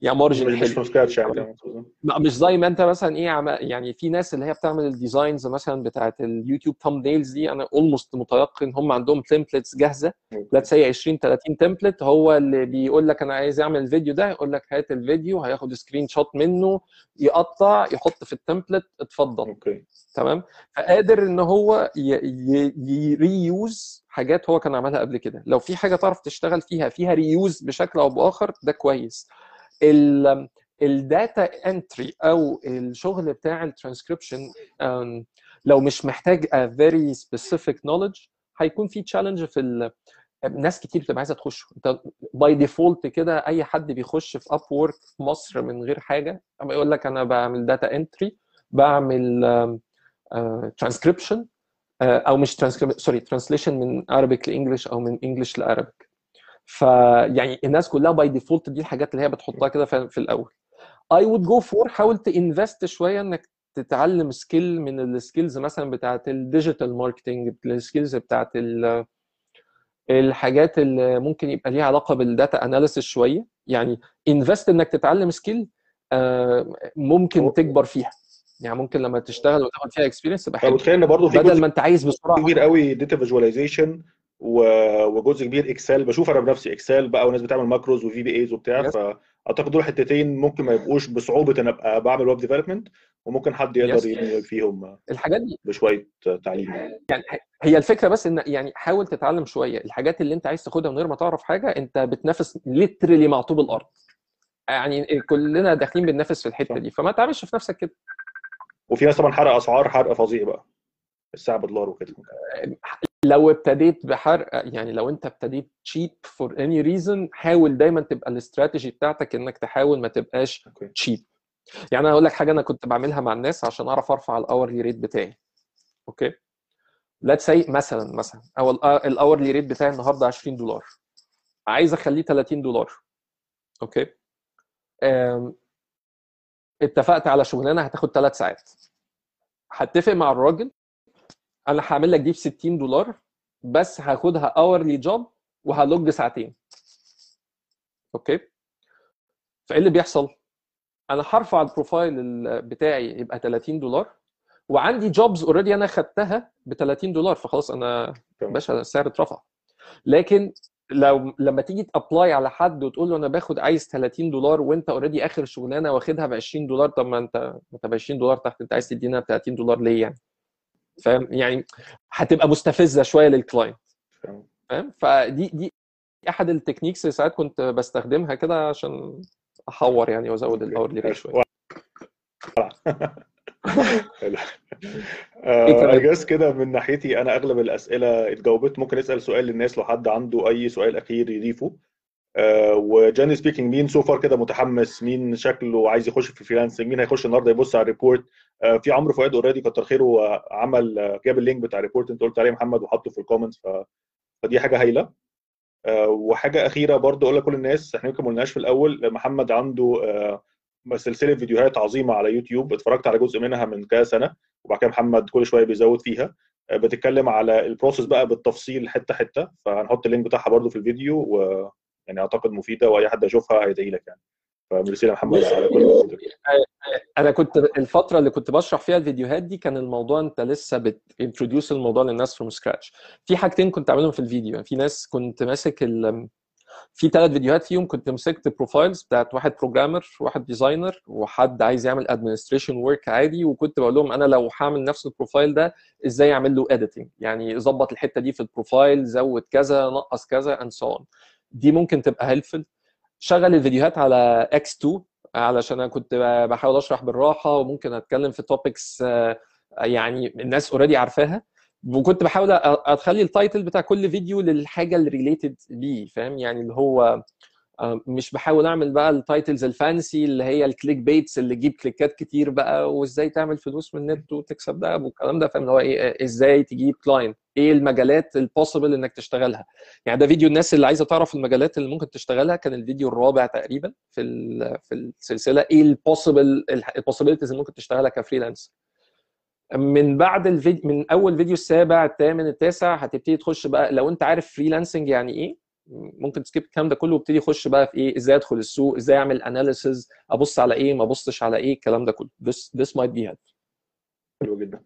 [SPEAKER 2] يعني margin
[SPEAKER 1] مش مش scratch يعني زي ما تقول.
[SPEAKER 2] لا، مش زي ما انت مثلا إيه عم... يعني في ناس اللي هي بتعمل ال designs مثلا بتاعت اليوتيوب thumbnails دي. أنا almost متيقن هم عندهم templates جاهزة. let's say 20 30 template هو اللي بيقول لك أنا عايز أعمل الفيديو ده يقول لك هات الفيديو هياخد screenshot منه يقطع يحط في ال template اتفضل.
[SPEAKER 1] okay.
[SPEAKER 2] تمام؟ فقادر إن هو ي reuse حاجات هو كان عملها قبل كده. لو في حاجة تعرف تشتغل فيها فيها reuse بشكل أو بآخر ده كويس. ال data entry أو الشغل بتاع الترانسكريبشن لو مش محتاج a very specific knowledge هيكون في challenge في. ناس كتير بتبقى عايزة تخش انت by default كده أي حد بيخش في Upwork في مصر من غير حاجة يقول لك أنا بعمل data entry بعمل ترانسكريبشن أو مش ترانسكريبشن سوري ترانسليشن من Arabic ل English أو من English ل Arabic فيعني الناس كلها by default دي الحاجات اللي هي بتحطها كده في في الأول. I would go for حاول ت invest شوية إنك تتعلم skill من ال skills مثلا بتاعت ال digital marketing ال skills بتاعت ال- الحاجات اللي ممكن يبقى ليها علاقة بال data analysis شوية. يعني invest إنك تتعلم skill ممكن
[SPEAKER 1] هو-
[SPEAKER 2] تكبر فيها. يعني ممكن لما تشتغل وتاخد فيها experience تبقى حلو.
[SPEAKER 1] متخيل إن برضه في
[SPEAKER 2] بدل ما أنت عايز بسرعة.
[SPEAKER 1] كبير قوي data visualization وجزء كبير Excel. بشوف أنا بنفسي Excel بقى وناس بتعمل macros و VBAs وبتاع. فأعتقد دول حتتين ممكن ما يبقوش بصعوبة إن أبقى بعمل web development وممكن حد يقدر. يبني فيهم
[SPEAKER 2] الحاجات دي
[SPEAKER 1] بشوية تعليم.
[SPEAKER 2] يعني هي الفكرة بس إن يعني حاول تتعلم شوية. الحاجات اللي أنت عايز تاخدها من غير ما تعرف حاجة أنت بتنافس literally مع طوب الأرض. يعني كلنا داخلين بننافس في
[SPEAKER 1] الحتة.
[SPEAKER 2] دي فما تعملش في نفسك كده.
[SPEAKER 1] وفي ناس طبعا حرق أسعار حرق فظيع بقى. الساعة بدولار وكده.
[SPEAKER 2] لو ابتديت بحرق يعني لو انت ابتديت cheap for any reason حاول دايما تبقى الاستراتيجي بتاعتك انك تحاول ما تبقاش cheap يعني أنا هقول لك حاجة أنا كنت بعملها مع الناس عشان أعرف أرفع ال hourly rate بتاعي. okay؟ let's say مثلا مثلا أو ال hourly rate بتاعي النهارده 20 دولار. عايز أخليه 30 دولار. okay؟ أم، اتفقت على شغلانة هتاخد ثلاث ساعات. هتفق مع الراجل أنا هعمل لك دي ب 60 دولار بس هاخدها hourly job وه log ساعتين. okay؟ فإيه اللي بيحصل؟ أنا هرفع ال profile ال- بتاعي يبقى 30 دولار وعندي jobs already أنا خدتها ب 30 دولار فخلاص
[SPEAKER 1] أنا.
[SPEAKER 2] باشا السعر اترفع. لكن لو لما تيجي ت apply على حد وتقول له أنا باخد عايز 30 دولار وأنت already آخر شغلانة واخدها ب 20 دولار طب ما انت ما أنت ب 20 دولار تحت أنت عايز تدينا ب 30 دولار ليه يعني؟ فاهم؟ يعني هتبقى مستفزة شوية لل
[SPEAKER 1] client
[SPEAKER 2] فاهم. فدي دي أحد ال techniques اللي ساعات كنت بستخدمها كده عشان أحور يعني وأزود ال
[SPEAKER 1] hourly
[SPEAKER 2] rate شوية؟ [LAUGHS]
[SPEAKER 1] I guess كده من ناحيتي أنا أغلب الأسئلة اتجاوبت. ممكن اسال سؤال للناس لو حد عنده أي سؤال أخير يضيفه. آه، وجاني speaking مين so far كده متحمس مين شكله عايز يخش في freelancing مين هيخش النهارده يبص على ال report آه، في عمرو فؤاد already كتر خيره آه، عمل آه، جاب ال link بتاع ال report انت قلت عليه محمد وحطه في ال comments. فدي حاجة هايلة آه، وحاجة أخيرة برضو أقول لكل الناس إحنا يمكن ما قلناش في الأول محمد عنده آه، سلسلة فيديوهات عظيمة على يوتيوب اتفرجت على جزء منها من كذا سنة وبعد كده محمد كل شوية بيزود فيها آه، بتتكلم على ال process بقى بالتفصيل حتة حتة فهنحط ال link بتاعها برضو في الفيديو و يعني أعتقد مفيدة وأي حد يشوفها هيدعي لك يعني. فmerci محمد على كل
[SPEAKER 2] أنا كنت الفترة اللي كنت بشرح فيها الفيديوهات دي كان الموضوع أنت لسه بت introduce الموضوع للناس from scratch في حاجتين كنت عاملهم في الفيديو يعني في ناس كنت ماسك ال... في ثلاث فيديوهات فيهم كنت مسكت profiles بتاعت واحد programmer واحد designer وحد عايز يعمل administration work عادي وكنت بقول لهم أنا لو هعمل نفس ال profile ده إزاي أعمل له editing يعني ظبط الحتة دي في ال profile زود كذا نقص كذا and so دي ممكن تبقى helpful شغل الفيديوهات على إكس 2 علشان أنا كنت بحاول أشرح بالراحة وممكن أتكلم في topics يعني الناس already عارفاها. وكنت بحاول أخلي ال title بتاع كل فيديو للحاجة اللي related بيه فاهم؟ يعني اللي هو مش بحاول أعمل بقى ال titles ال fancy اللي هي ال clickbaits اللي تجيب clickات كتير بقى وإزاي تعمل فلوس من النت وتكسب ده والكلام ده فاهم؟ اللي هو إيه إزاي تجيب client إيه المجالات ال possible إنك تشتغلها؟ يعني ده فيديو الناس اللي عايزة تعرف المجالات اللي ممكن تشتغلها كان الفيديو الرابع تقريبا في في السلسلة إيه ال possible ال possibilities اللي ممكن تشتغلها ك freelance من بعد الفيديو من أول فيديو السابع الثامن التاسع هتبتدي تخش بقى لو أنت عارف freelancing يعني إيه ممكن ت skip الكلام ده كله وابتدي يخش بقى في إيه إزاي أدخل السوق إزاي أعمل analysis أبص على إيه ما أبصش على إيه الكلام ده كله. This this might be helpful.
[SPEAKER 1] حلو جدا.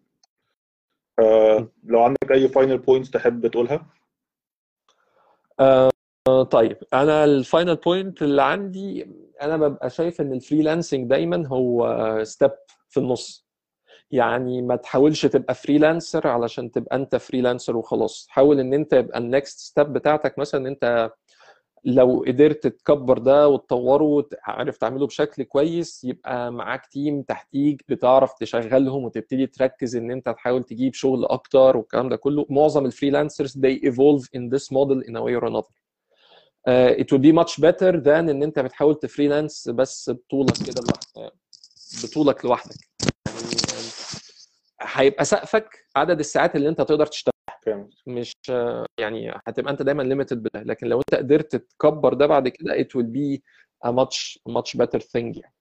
[SPEAKER 1] آه لو عندك أي final points تحب تقولها؟
[SPEAKER 2] آه طيب. أنا ال final point اللي عندي أنا ببقى شايف إن ال freelancing دايما هو step في النص. يعني ما تحاولش تبقى freelancer علشان تبقى انت freelancer وخلاص. حاول ان انت يبقى ال next step بتاعتك مثلا انت لو قدرت تكبر ده وتطوره وعارف تعمله بشكل كويس يبقى معاك team تحتيك بتعرف تشغلهم وتبتدي تركز إن انت تحاول تجيب شغل أكتر والكلام ده كله. معظم ال freelancers they evolve in this model in a way or another. uh, it would be much better than إن انت بتحاول ت freelance بس بطولك كده لوحدك بطولك لوحدك. يعني هيبقى سقفك عدد الساعات اللي انت تقدر تشتغلها مش يعني هتبقى انت دايما limited بده لكن لو انت قدرت تكبر ده بعد كده it will be a much much better thing يعني.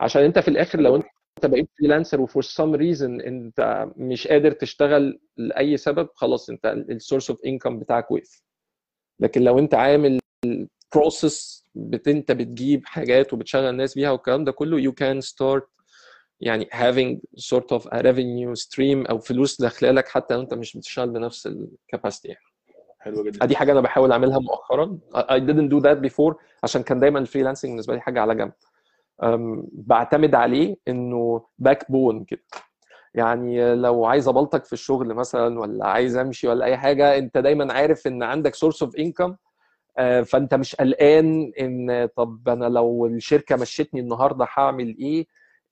[SPEAKER 2] عشان انت في الآخر لو انت بقيت freelancer و for some reason انت مش قادر تشتغل لأي سبب خلاص انت ال source of income بتاعك وقف. لكن لو انت عامل process انت بتجيب حاجات وبتشغل الناس بيها والكلام ده كله you can start يعني having sort of a revenue stream أو فلوس داخله لك حتى لو أنت مش بتشتغل بنفس ال capacity يعني.
[SPEAKER 1] حلو جدا.
[SPEAKER 2] دي حاجة أنا بحاول أعملها مؤخرا. I didn't do that before عشان كان دايما ال freelancing بالنسبة لي حاجة على جنب. بعتمد عليه إنه backbone كده. يعني لو عايز ابلطك في الشغل مثلا ولا عايز أمشي ولا أي حاجة أنت دايما عارف إن عندك source of income فأنت مش قلقان إن طب أنا لو الشركة مشيتني النهارده هعمل إيه؟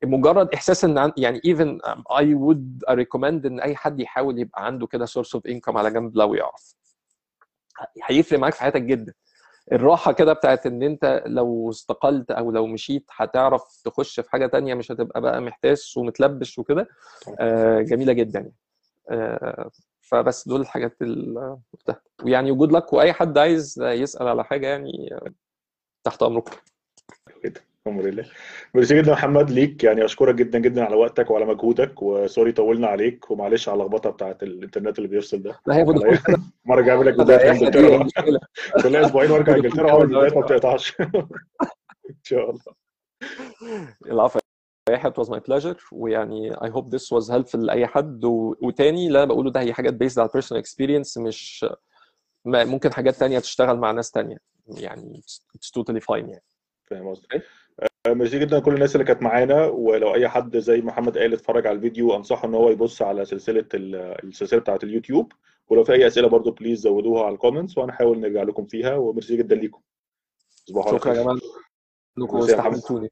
[SPEAKER 2] مجرد إحساس إن يعني even I would recommend إن أي حد يحاول يبقى عنده كده source of income على جنب لو يعرف. هيفرق معاك في حياتك جدا. الراحة كده بتاعت إن أنت لو استقلت أو لو مشيت هتعرف تخش في حاجة تانية مش هتبقى بقى محتاس ومتلبش وكده. آه جميلة جدا يعني. آه فبس دول الحاجات اللي ويعني وجود لك وأي حد عايز يسأل على حاجة يعني تحت
[SPEAKER 1] أمركم. الحمد لله ميرسي جدا محمد ليك يعني أشكرك جدا جدا على وقتك وعلى مجهودك وسوري طولنا عليك ومعلش على اللخبطة بتاعت الإنترنت اللي بيفصل ده.
[SPEAKER 2] لا هياخد [LAUGHS]
[SPEAKER 1] مرة جاي لك بدايه إنجلترا كل [LAUGHS] أسبوعين وارجع [LAUGHS] إنجلترا اول البدايات ما بتقطعش. إن شاء الله.
[SPEAKER 2] العفو. حد was my pleasure ويعني I hope this was helpful لأي حد. و... وتاني اللي أنا بقوله ده هي حاجات based على personal experience مش ممكن حاجات تانية تشتغل مع ناس تانية. يعني it's totally fine يعني.
[SPEAKER 1] فاهم قصدك. ميرسي جدا كل الناس اللي كانت معانا ولو أي حد زي محمد قال اتفرج على الفيديو أنصحه إن هو يبص على سلسلة السلسلة بتاعت اليوتيوب. ولو في أي أسئلة برضو please زودوها على ال comments وهنحاول نرجع لكم فيها. وميرسي جدا ليكم.
[SPEAKER 2] شكرا يا جماعة أنكم استحملتوني.